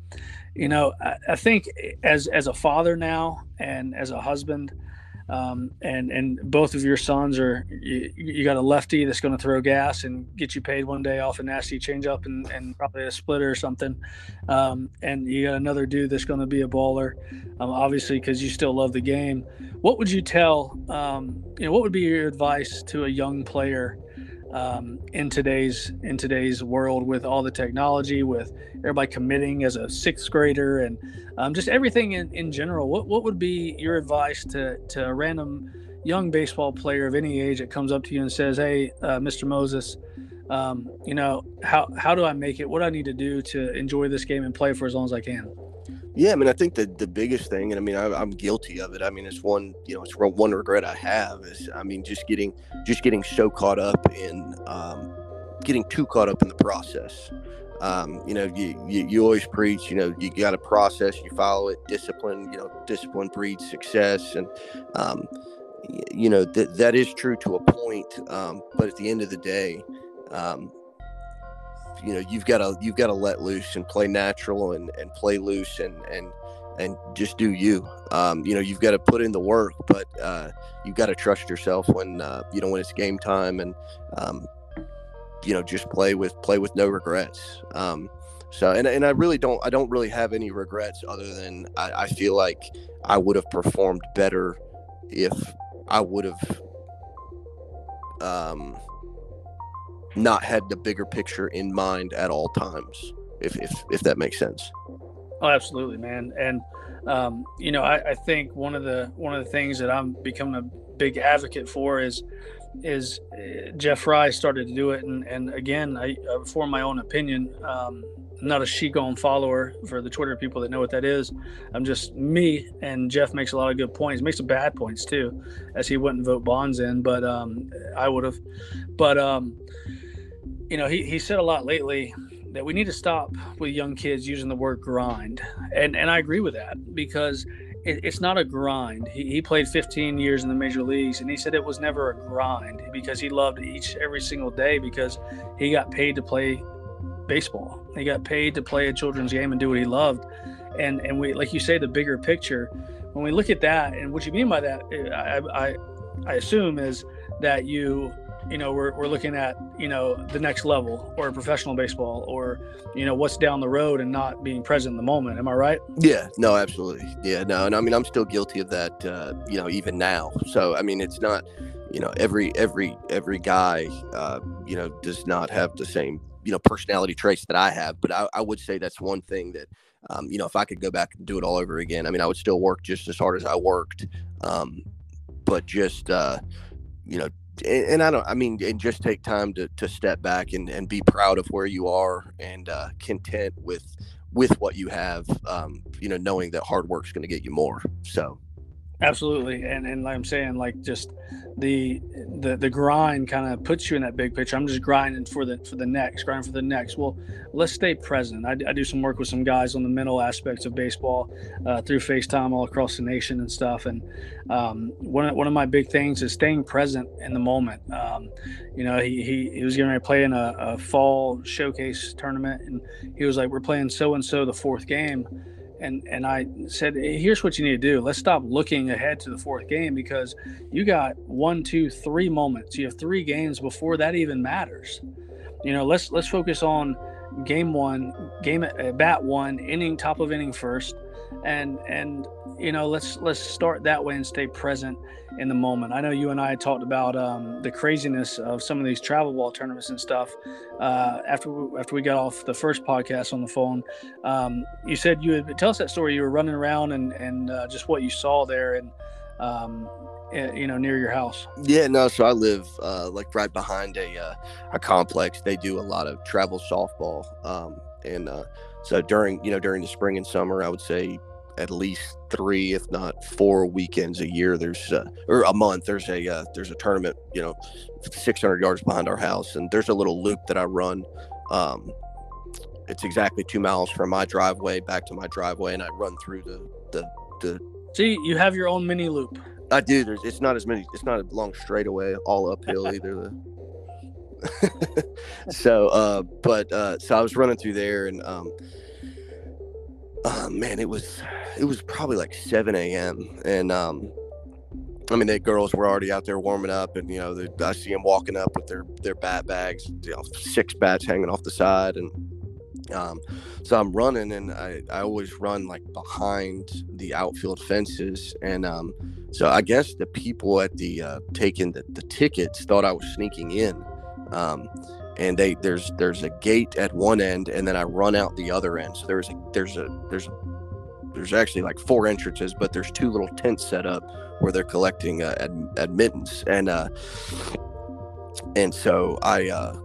A: you know I, I, think as as a father now and as a husband um, and and both of your sons are you, you got a lefty that's going to throw gas and get you paid one day off a nasty changeup and, and probably a splitter or something, um, and you got another dude that's going to be a baller, um, obviously because you still love the game. What would you tell? Um, you know, what would be your advice to a young player? Um, in today's in today's world with all the technology, with everybody committing as a sixth grader, and um, just everything in, in general. What what would be your advice to to a random young baseball player of any age that comes up to you and says, "Hey, uh, Mr. Moses, um, you know how how do I make it? What do I need to do to enjoy this game and play for as long as I can?"
B: Yeah, I mean, I think the the biggest thing, and I mean, I, am guilty of it. I mean, it's one, you know, it's one regret I have is, I mean, just getting just getting so caught up in um, getting too caught up in the process. Um, you know, you, you, you always preach, you know, you got a process, you follow it, discipline, you know, discipline breeds success. And, um, you know, that that is true to a point. Um, but at the end of the day, um, you know you've got to you've got to let loose and play natural and and play loose and and and just do you. Um, you know, you've got to put in the work, but uh, you've got to trust yourself when uh, you know when it's game time, and um, you know just play with play with no regrets. Um, so, and and I really don't I don't really have any regrets other than I, I feel like I would have performed better if I would have um, not had the bigger picture in mind at all times if if, if that makes sense
A: oh absolutely man and um, you know I, I think one of the one of the things that i'm becoming a big advocate for is is uh, jeff frye started to do it and and again i uh, for my own opinion um, I'm not a Shigon follower for the Twitter people that know what that is. I'm just me, and Jeff makes a lot of good points. Makes some bad points too, as he wouldn't vote Bonds in, but um, I would have. But um, you know, he, he said a lot lately that we need to stop with young kids using the word grind. And, and I agree with that because it, it's not a grind. He, he played 15 years in the major leagues and he said it was never a grind because he loved each every single day because he got paid to play baseball. He got paid to play a children's game and do what he loved. And, and we, like you say, the bigger picture, when we look at that and what you mean by that, I, I, I assume is that you you know we're, we're looking at you know the next level or professional baseball or you know what's down the road and not being present in the moment. Am i right?
B: Yeah no absolutely. Yeah no and i mean i'm still guilty of that uh, you know even now. So i mean it's not you know every every every guy uh, you know does not have the same you know personality traits that i have. But i, I would say that's one thing that um, you know if i could go back and do it all over again i mean i would still work just as hard as i worked. Um, but just uh, you know and, I don't, I mean, and just take time to, to step back and, and be proud of where you are and uh, content with, with what you have, um, you know, knowing that hard work is going to get you more. So,
A: Absolutely, and and like I'm saying, like just the the the grind kind of puts you in that big picture. I'm just grinding for the for the next, grinding for the next. Well, let's stay present. I, I do some work with some guys on the mental aspects of baseball uh, through FaceTime all across the nation and stuff. And um, one of, one of my big things is staying present in the moment. Um, you know, he, he he was going to play in a, a fall showcase tournament, and he was like, "We're playing so and so the fourth game." And and I said, here's what you need to do. Let's stop looking ahead to the fourth game because you got one, two, three moments. You have three games before that even matters. You know, let's let's focus on game one, game at bat one, inning top of inning first, and and you know let's let's start that way and stay present in the moment. I know you and I talked about um, the craziness of some of these travel ball tournaments and stuff uh, after we, after we got off the first podcast on the phone. Um, you said you would tell us that story. You were running around and and uh, just what you saw there and um, eh, you know near your house.
B: Yeah, no. So I live uh, like right behind a uh, a complex. They do a lot of travel softball, um, and uh, so during you know during the spring and summer, I would say at least three, if not four weekends a year. There's uh, or a month. There's a uh, there's a tournament. You know, 600 yards behind our house, and there's a little loop that I run. Um, it's exactly two miles from my driveway back to my driveway, and I run through the the the.
A: See, you have your own mini loop.
B: I do. There's it's not as many. It's not a long straightaway all uphill either. so, uh, but uh, so I was running through there, and um, uh, man, it was it was probably like 7 a.m. and um, I mean, the girls were already out there warming up, and you know, I see them walking up with their their bat bags, you know, six bats hanging off the side, and um, so I'm running, and I I always run like behind the outfield fences, and um, so I guess the people at the uh, taking the, the tickets thought I was sneaking in. Um, and they there's there's a gate at one end and then I run out the other end. So there's a there's a there's a, there's actually like four entrances, but there's two little tents set up where they're collecting uh, ad, admittance. And uh and so I uh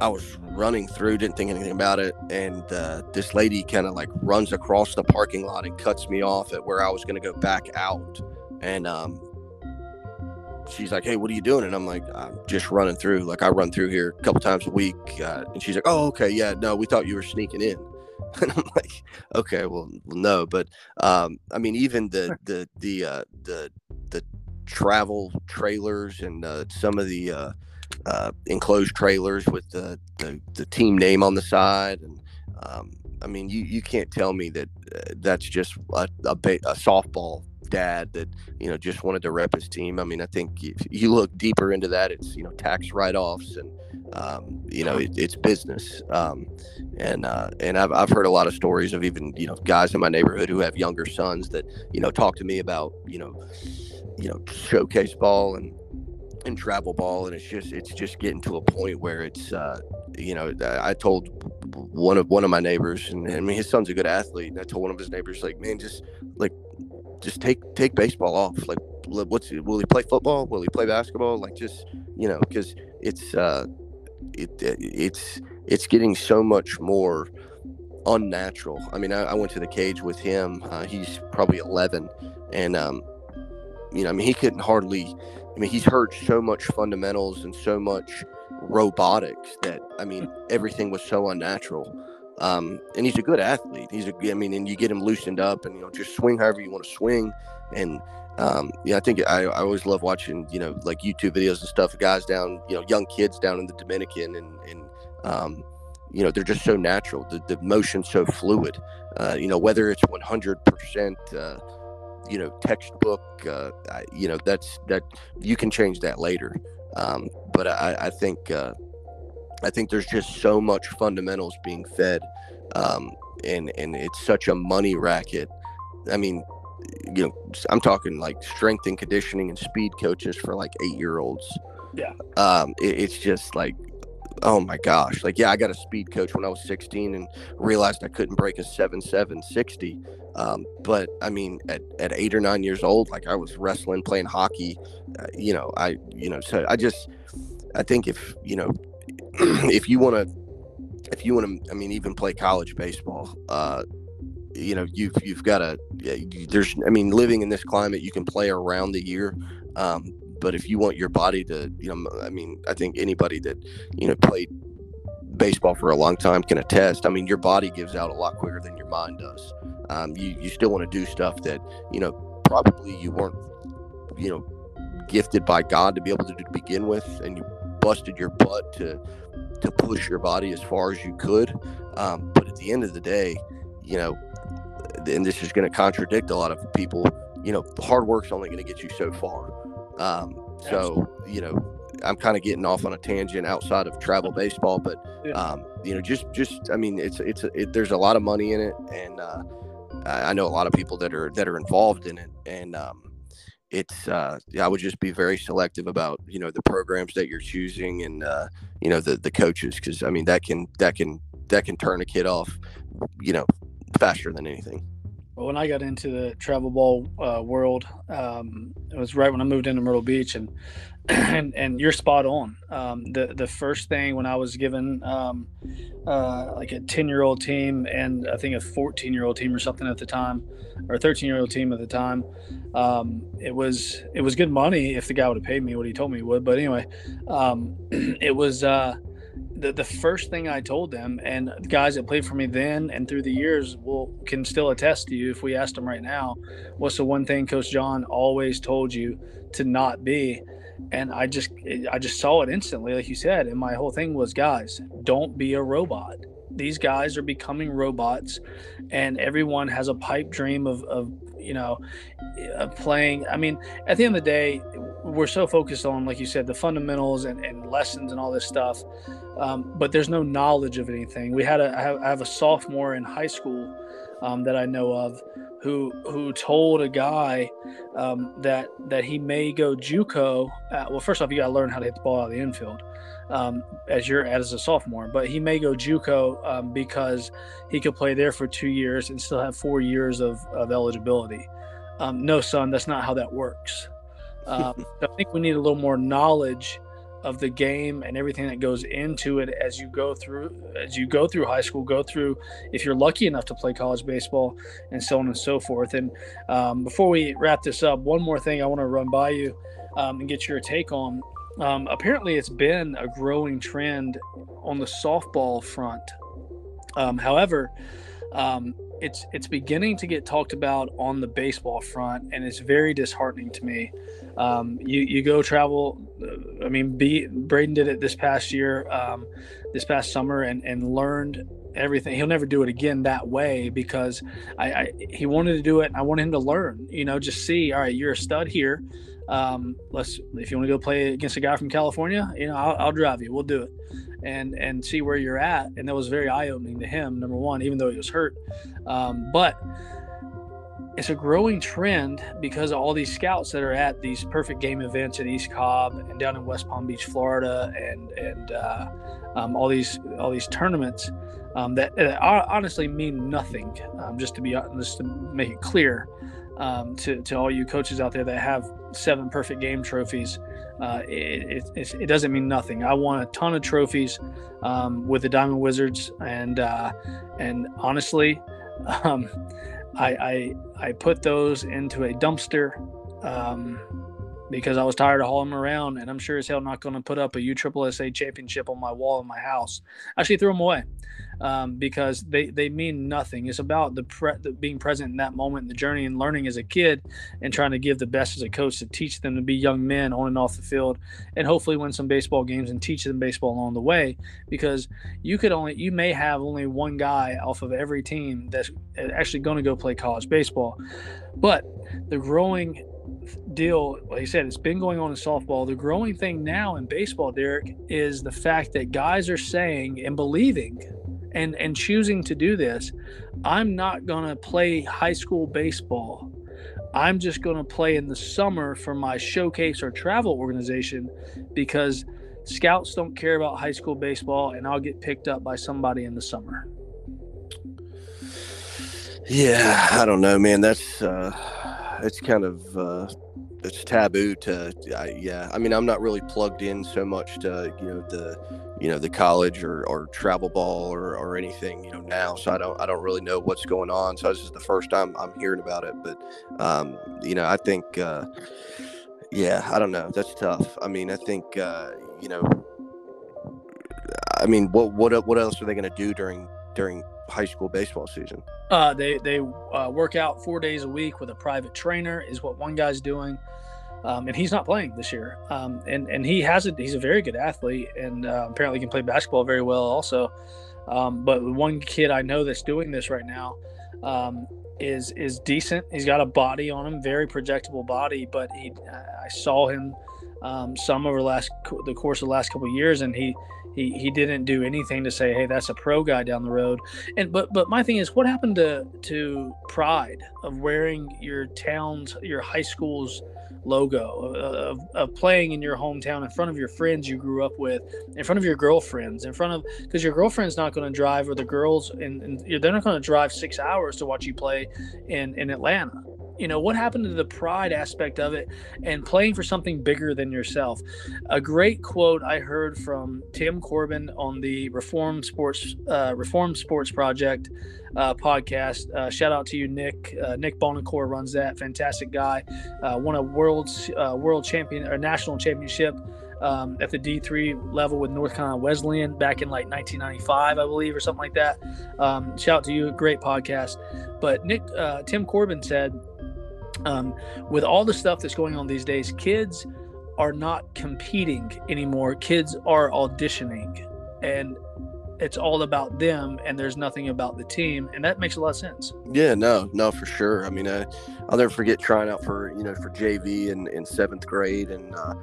B: I was running through, didn't think anything about it, and uh, this lady kind of like runs across the parking lot and cuts me off at where I was going to go back out, and um, she's like, "Hey, what are you doing?" And I'm like, "I'm just running through. Like I run through here a couple times a week." Uh, and she's like, "Oh, okay, yeah, no, we thought you were sneaking in." And I'm like, "Okay, well, no, but um, I mean, even the the the uh, the the travel trailers and uh, some of the uh, uh, enclosed trailers with the, the the team name on the side, and um, I mean, you you can't tell me that uh, that's just a, a, ba- a softball dad that you know just wanted to rep his team. I mean, I think if you look deeper into that, it's you know tax write-offs and um, you know it, it's business. Um, and uh, and I've I've heard a lot of stories of even you know guys in my neighborhood who have younger sons that you know talk to me about you know you know showcase ball and and travel ball and it's just it's just getting to a point where it's uh you know i told one of one of my neighbors and i mean his son's a good athlete and i told one of his neighbors like man just like just take take baseball off. Like, what's will he play football? Will he play basketball? Like, just you know, because it's uh, it it's it's getting so much more unnatural. I mean, I, I went to the cage with him. Uh, he's probably 11, and um, you know, I mean, he couldn't hardly. I mean, he's heard so much fundamentals and so much robotics that I mean, everything was so unnatural. Um, and he's a good athlete. He's a, I mean, and you get him loosened up and, you know, just swing however you want to swing. And, um, yeah, I think I, I always love watching, you know, like YouTube videos and stuff, guys down, you know, young kids down in the Dominican and, and, um, you know, they're just so natural. The, the motion's so fluid. Uh, you know, whether it's 100%, uh, you know textbook. Uh, you know that's that you can change that later. Um, but I, I think uh, I think there's just so much fundamentals being fed, um, and and it's such a money racket. I mean, you know, I'm talking like strength and conditioning and speed coaches for like eight year olds.
A: Yeah.
B: Um, it, it's just like, oh my gosh. Like, yeah, I got a speed coach when I was 16 and realized I couldn't break a 7 7 60. Um, but I mean, at, at eight or nine years old, like I was wrestling, playing hockey, uh, you know, I, you know, so I just, I think if, you know, if you want to, if you want to, I mean, even play college baseball, uh, you know you've you've got to there's i mean living in this climate you can play around the year um, but if you want your body to you know i mean i think anybody that you know played baseball for a long time can attest. I mean your body gives out a lot quicker than your mind does. Um, you you still want to do stuff that you know probably you weren't you know gifted by god to be able to do to begin with and you busted your butt to to push your body as far as you could um, but at the end of the day you know and this is going to contradict a lot of people. You know, hard work's only going to get you so far. Um, so you know, I'm kind of getting off on a tangent outside of travel baseball, but um, you know, just just I mean, it's it's it, there's a lot of money in it, and uh, I know a lot of people that are that are involved in it, and um, it's uh, I would just be very selective about you know the programs that you're choosing and uh, you know the the coaches because I mean that can that can that can turn a kid off, you know, faster than anything.
A: Well, when I got into the travel ball uh, world, um, it was right when I moved into Myrtle Beach, and and, and you're spot on. Um, the the first thing when I was given um, uh, like a ten year old team and I think a fourteen year old team or something at the time, or thirteen year old team at the time, um, it was it was good money if the guy would have paid me what he told me he would. But anyway, um, it was. Uh, the, the first thing I told them, and guys that played for me then and through the years will can still attest to you if we asked them right now, what's the one thing Coach John always told you to not be? And I just I just saw it instantly, like you said. And my whole thing was, guys, don't be a robot. These guys are becoming robots, and everyone has a pipe dream of, of you know, playing. I mean, at the end of the day, we're so focused on, like you said, the fundamentals and, and lessons and all this stuff, um, but there's no knowledge of anything. We had a I have, I have a sophomore in high school um, that I know of who who told a guy um, that that he may go JUCO. Uh, well, first off, you got to learn how to hit the ball out of the infield um, as you're as a sophomore. But he may go JUCO um, because he could play there for two years and still have four years of, of eligibility. Um, no, son, that's not how that works. Um, I think we need a little more knowledge of the game and everything that goes into it as you go through as you go through high school go through if you're lucky enough to play college baseball and so on and so forth. And um, before we wrap this up one more thing i want to run by you um, and get your take on. Um, apparently it's been a growing trend on the softball front. Um, however um, it's it's beginning to get talked about on the baseball front, and it's very disheartening to me. Um, you you go travel. I mean, Braden did it this past year, um, this past summer, and and learned everything. He'll never do it again that way because I, I he wanted to do it. I wanted him to learn. You know, just see. All right, you're a stud here. Um, let's if you want to go play against a guy from California, you know, I'll, I'll drive you. We'll do it and and see where you're at. And that was very eye opening to him. Number one, even though he was hurt, um, but it's a growing trend because of all these scouts that are at these perfect game events in East Cobb and down in West Palm Beach, Florida, and and uh, um, all these all these tournaments um, that, that, honestly mean nothing. Um, just to be just to make it clear um, to to all you coaches out there that have seven perfect game trophies uh, it, it, it, doesn't mean nothing. I won a ton of trophies um, with the Diamond Wizards, and uh, and honestly, um, I, I, I put those into a dumpster um, because I was tired of hauling them around, and I'm sure as hell not going to put up a USSSA championship on my wall in my house. I actually threw them away um, because they, they mean nothing. It's about the, pre- the, being present in that moment the journey and learning as a kid and trying to give the best as a coach to teach them to be young men on and off the field and hopefully win some baseball games and teach them baseball along the way because you could only you may have only one guy off of every team that's actually going to go play college baseball but the growing deal, like I said, it's been going on in softball. The growing thing now in baseball, Derek, is the fact that guys are saying and believing and and choosing to do this. I'm not going to play high school baseball. I'm just going to play in the summer for my showcase or travel organization because scouts don't care about high school baseball and I'll get picked up by somebody in the summer.
B: Yeah, I don't know, man. That's uh it's kind of uh, it's taboo to yeah i mean i'm not really plugged in so much to you know the you know the college or, or travel ball or, or anything you know now so i don't i don't really know what's going on so this is the first time i'm hearing about it but um you know i think uh yeah i don't know that's tough i mean i think uh you know i mean what what what else are they going to do during during high school baseball season?
A: Uh, they they uh, work out four days a week with a private trainer is what one guy's doing, um, and he's not playing this year. Um, and and he has a he's a very good athlete and uh, apparently can play basketball very well also. Um, but one kid I know that's doing this right now um, is is decent. He's got a body on him, very projectable body. But he I saw him um, some over the last the course of the last couple years, and he he he didn't do anything to say, hey, that's a pro guy down the road. And but but my thing is, what happened to to pride of wearing your town's your high school's logo of, of playing in your hometown in front of your friends you grew up with in front of your girlfriends in front of because your girlfriend's not going to drive or the girls and, and they're not going to drive six hours to watch you play in in atlanta you know what happened to the pride aspect of it and playing for something bigger than yourself? A great quote i heard from tim corbin on the reform sports uh, reform sports project uh, podcast. Uh, shout out to you nick. Uh, nick bonacore runs that. Fantastic guy. Uh, won a world uh, world champion or national championship um, at the D3 level with North Carolina Wesleyan back in like 1995, I believe, or something like that. Um, shout out to you, great podcast. But Nick, Tim Corbin said, um, with all the stuff that's going on these days, kids are not competing anymore. Kids are auditioning, and it's all about them, and there's nothing about the team, and that makes a lot of sense.
B: Yeah, no, no, for sure. I mean, uh, I'll never forget trying out for you know for JV in, in seventh grade, and uh,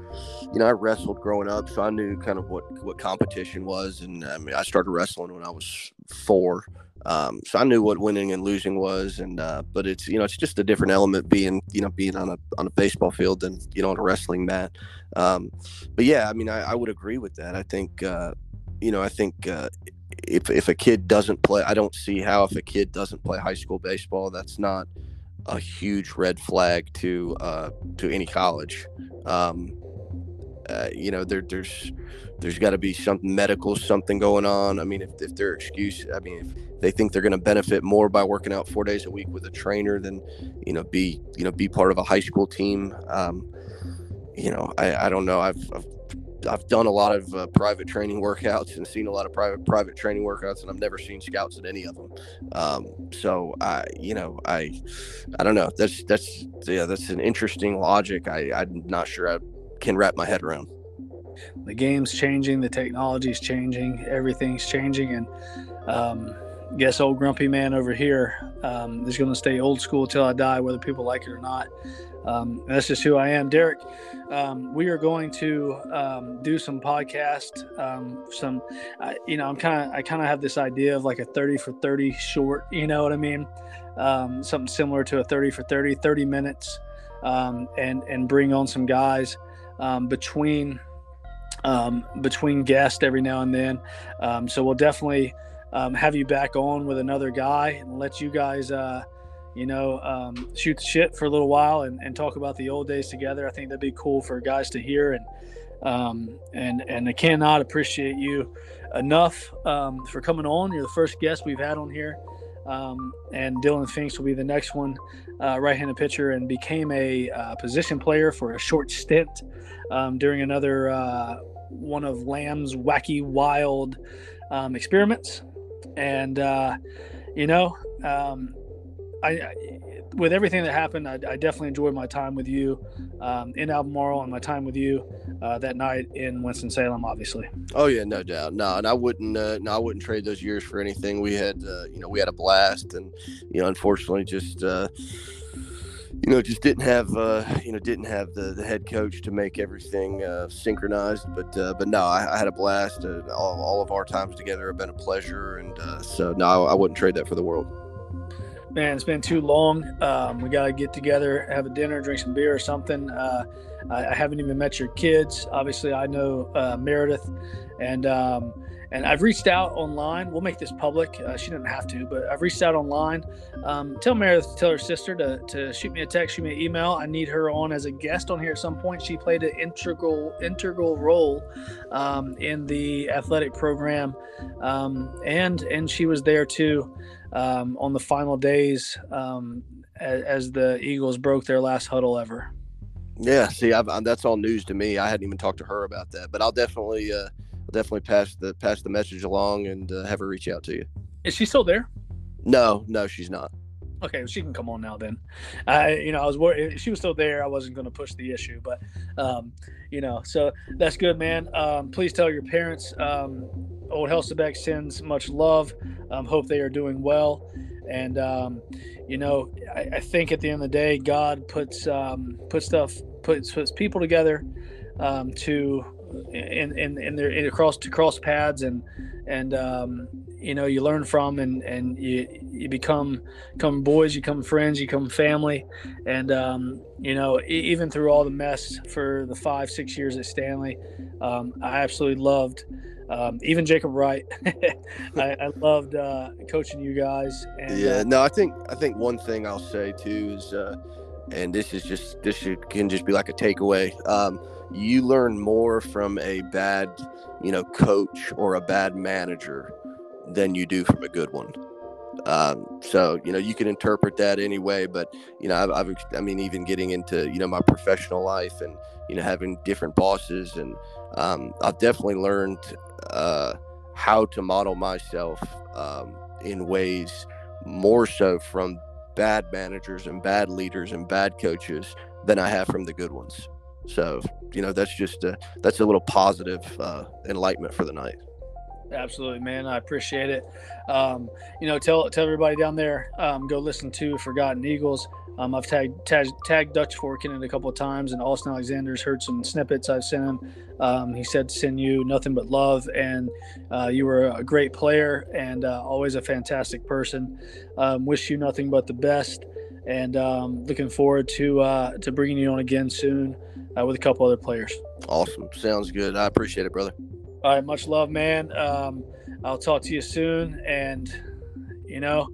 B: you know I wrestled growing up, so I knew kind of what what competition was, and I mean I started wrestling when I was four. Um, so I knew what winning and losing was, and uh, but it's you know it's just a different element being you know being on a on a baseball field than you know on a wrestling mat. Um, but yeah, I mean I, I would agree with that. I think uh, you know I think uh, if if a kid doesn't play, I don't see how if a kid doesn't play high school baseball, that's not a huge red flag to uh, to any college. Um, uh, you know there there's there's got to be some medical something going on. I mean, if, if their excuse, I mean, if they think they're going to benefit more by working out four days a week with a trainer than, you know, be, you know, be part of a high school team. Um, you know, I, I don't know. I've, I've, I've done a lot of uh, private training workouts and seen a lot of private private training workouts, and I've never seen scouts at any of them. Um, so I, you know, I, I don't know. That's that's yeah, that's an interesting logic. I I'm not sure I can wrap my head around
A: the game's changing, the technology's changing, everything's changing, and um, guess old grumpy man over here um, is going to stay old school till I die, whether people like it or not. Um, that's just who I am, Derek. Um, we are going to um, do some podcast. Um, some, uh, you know, I'm kind of, I kind of have this idea of like a 30 for 30 short. You know what I mean? Um, something similar to a 30 for 30, 30 minutes, um, and and bring on some guys between um, between guests every now and then. Um, so we'll definitely um, have you back on with another guy and let you guys, uh, you know, um, shoot the shit for a little while and, and, talk about the old days together. I think that'd be cool for guys to hear. And um, and and I cannot appreciate you enough um, for coming on. You're the first guest we've had on here. Um, and Dylan Finks will be the next one, uh, right-handed pitcher, and became a uh, position player for a short stint um, during another uh, one of Lamb's wacky, wild um, experiments. And uh, you know, um, I, I, with everything that happened, I, I, definitely enjoyed my time with you um, in Albemarle and my time with you uh, that night in Winston Salem. Obviously.
B: Oh yeah, no doubt. No, and I wouldn't. Uh, no, I wouldn't trade those years for anything. We had, uh, you know, we had a blast, and you know, unfortunately, just uh, you know, just didn't have, uh, you know, didn't have the, the head coach to make everything uh, synchronized. But, but no, I, I had a blast. All, all of our times together have been a pleasure, and so no, I, I wouldn't trade that for the world.
A: Man, it's been too long. Um, we got to get together, have a dinner, drink some beer or something. Uh, I, I, haven't even met your kids. Obviously, I know uh, Meredith, and um, and I've reached out online. We'll make this public. Uh, she didn't have to, but I've reached out online. Um, tell Meredith tell her sister to, to shoot me a text, shoot me an email. I need her on as a guest on here at some point. She played an integral integral role um, in the athletic program, um, and and she was there too um, on the final days um, as, as, the Eagles broke their last huddle ever.
B: Yeah, see, I've, that's all news to me. I hadn't even talked to her about that, but I'll definitely. Uh definitely pass the pass the message along and uh, have her reach out to you.
A: Is she still there?
B: No, no, she's not.
A: Okay, she can come on now then. I, you know, I was worried if she was still there. I wasn't going to push the issue, but, um, you know, so that's good, man. Um, please tell your parents. Um, Old Helsabeck sends much love. Um, hope they are doing well, and um, you know, I, I, think at the end of the day, God puts um, puts stuff puts puts people together um, to and and and they're in across to cross paths and and um, you know you learn from and and you you become become boys you become friends you become family. And um, you know even through all the mess for the five six years at Stanly um, I absolutely loved um, even Jacob Wright. I, I, loved uh, coaching you guys.
B: And, yeah uh, no I think I think one thing I'll say too is uh, and this is just this can just be like a takeaway. Um, you learn more from a bad, you know, coach or a bad manager than you do from a good one. Um, so you know you can interpret that anyway, but you know I've, I've, I mean even getting into you know my professional life and you know having different bosses and um, I've definitely learned uh, how to model myself um, in ways more so from bad managers and bad leaders and bad coaches than I have from the good ones. So, you know, that's just a, that's a little positive uh, enlightenment for the night.
A: Absolutely, man. I appreciate it. Um, you know, tell tell everybody down there, um, go listen to Forgotten Eagles. Um, I've tagged, tagged, tagged Dutch Fork in it a couple of times, and Austin Alexander's heard some snippets I've sent him. Um, he said to send you nothing but love, and uh, you were a great player and uh, always a fantastic person. Um, wish you nothing but the best, and um, looking forward to uh, to bringing you on again soon uh, with a couple other players.
B: Awesome. Sounds good. I appreciate it, brother.
A: All right. Much love, man. Um, I'll talk to you soon. And, you know,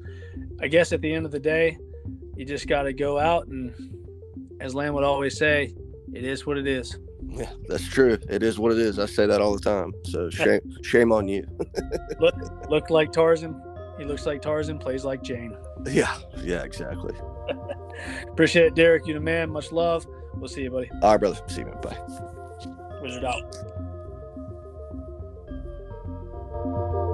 A: I guess at the end of the day, you just got to go out and, as Lamb would always say, it is what it is.
B: Yeah, that's true. It is what it is. I say that all the time. So shame, shame on you.
A: look, look like Tarzan. He looks like Tarzan. Plays like Jane.
B: Yeah. Yeah. Exactly.
A: Appreciate it, Derek. You the man. Much love. We'll see you, buddy.
B: All right, brother. See you, man. Bye.
A: Wizard out. Thank you.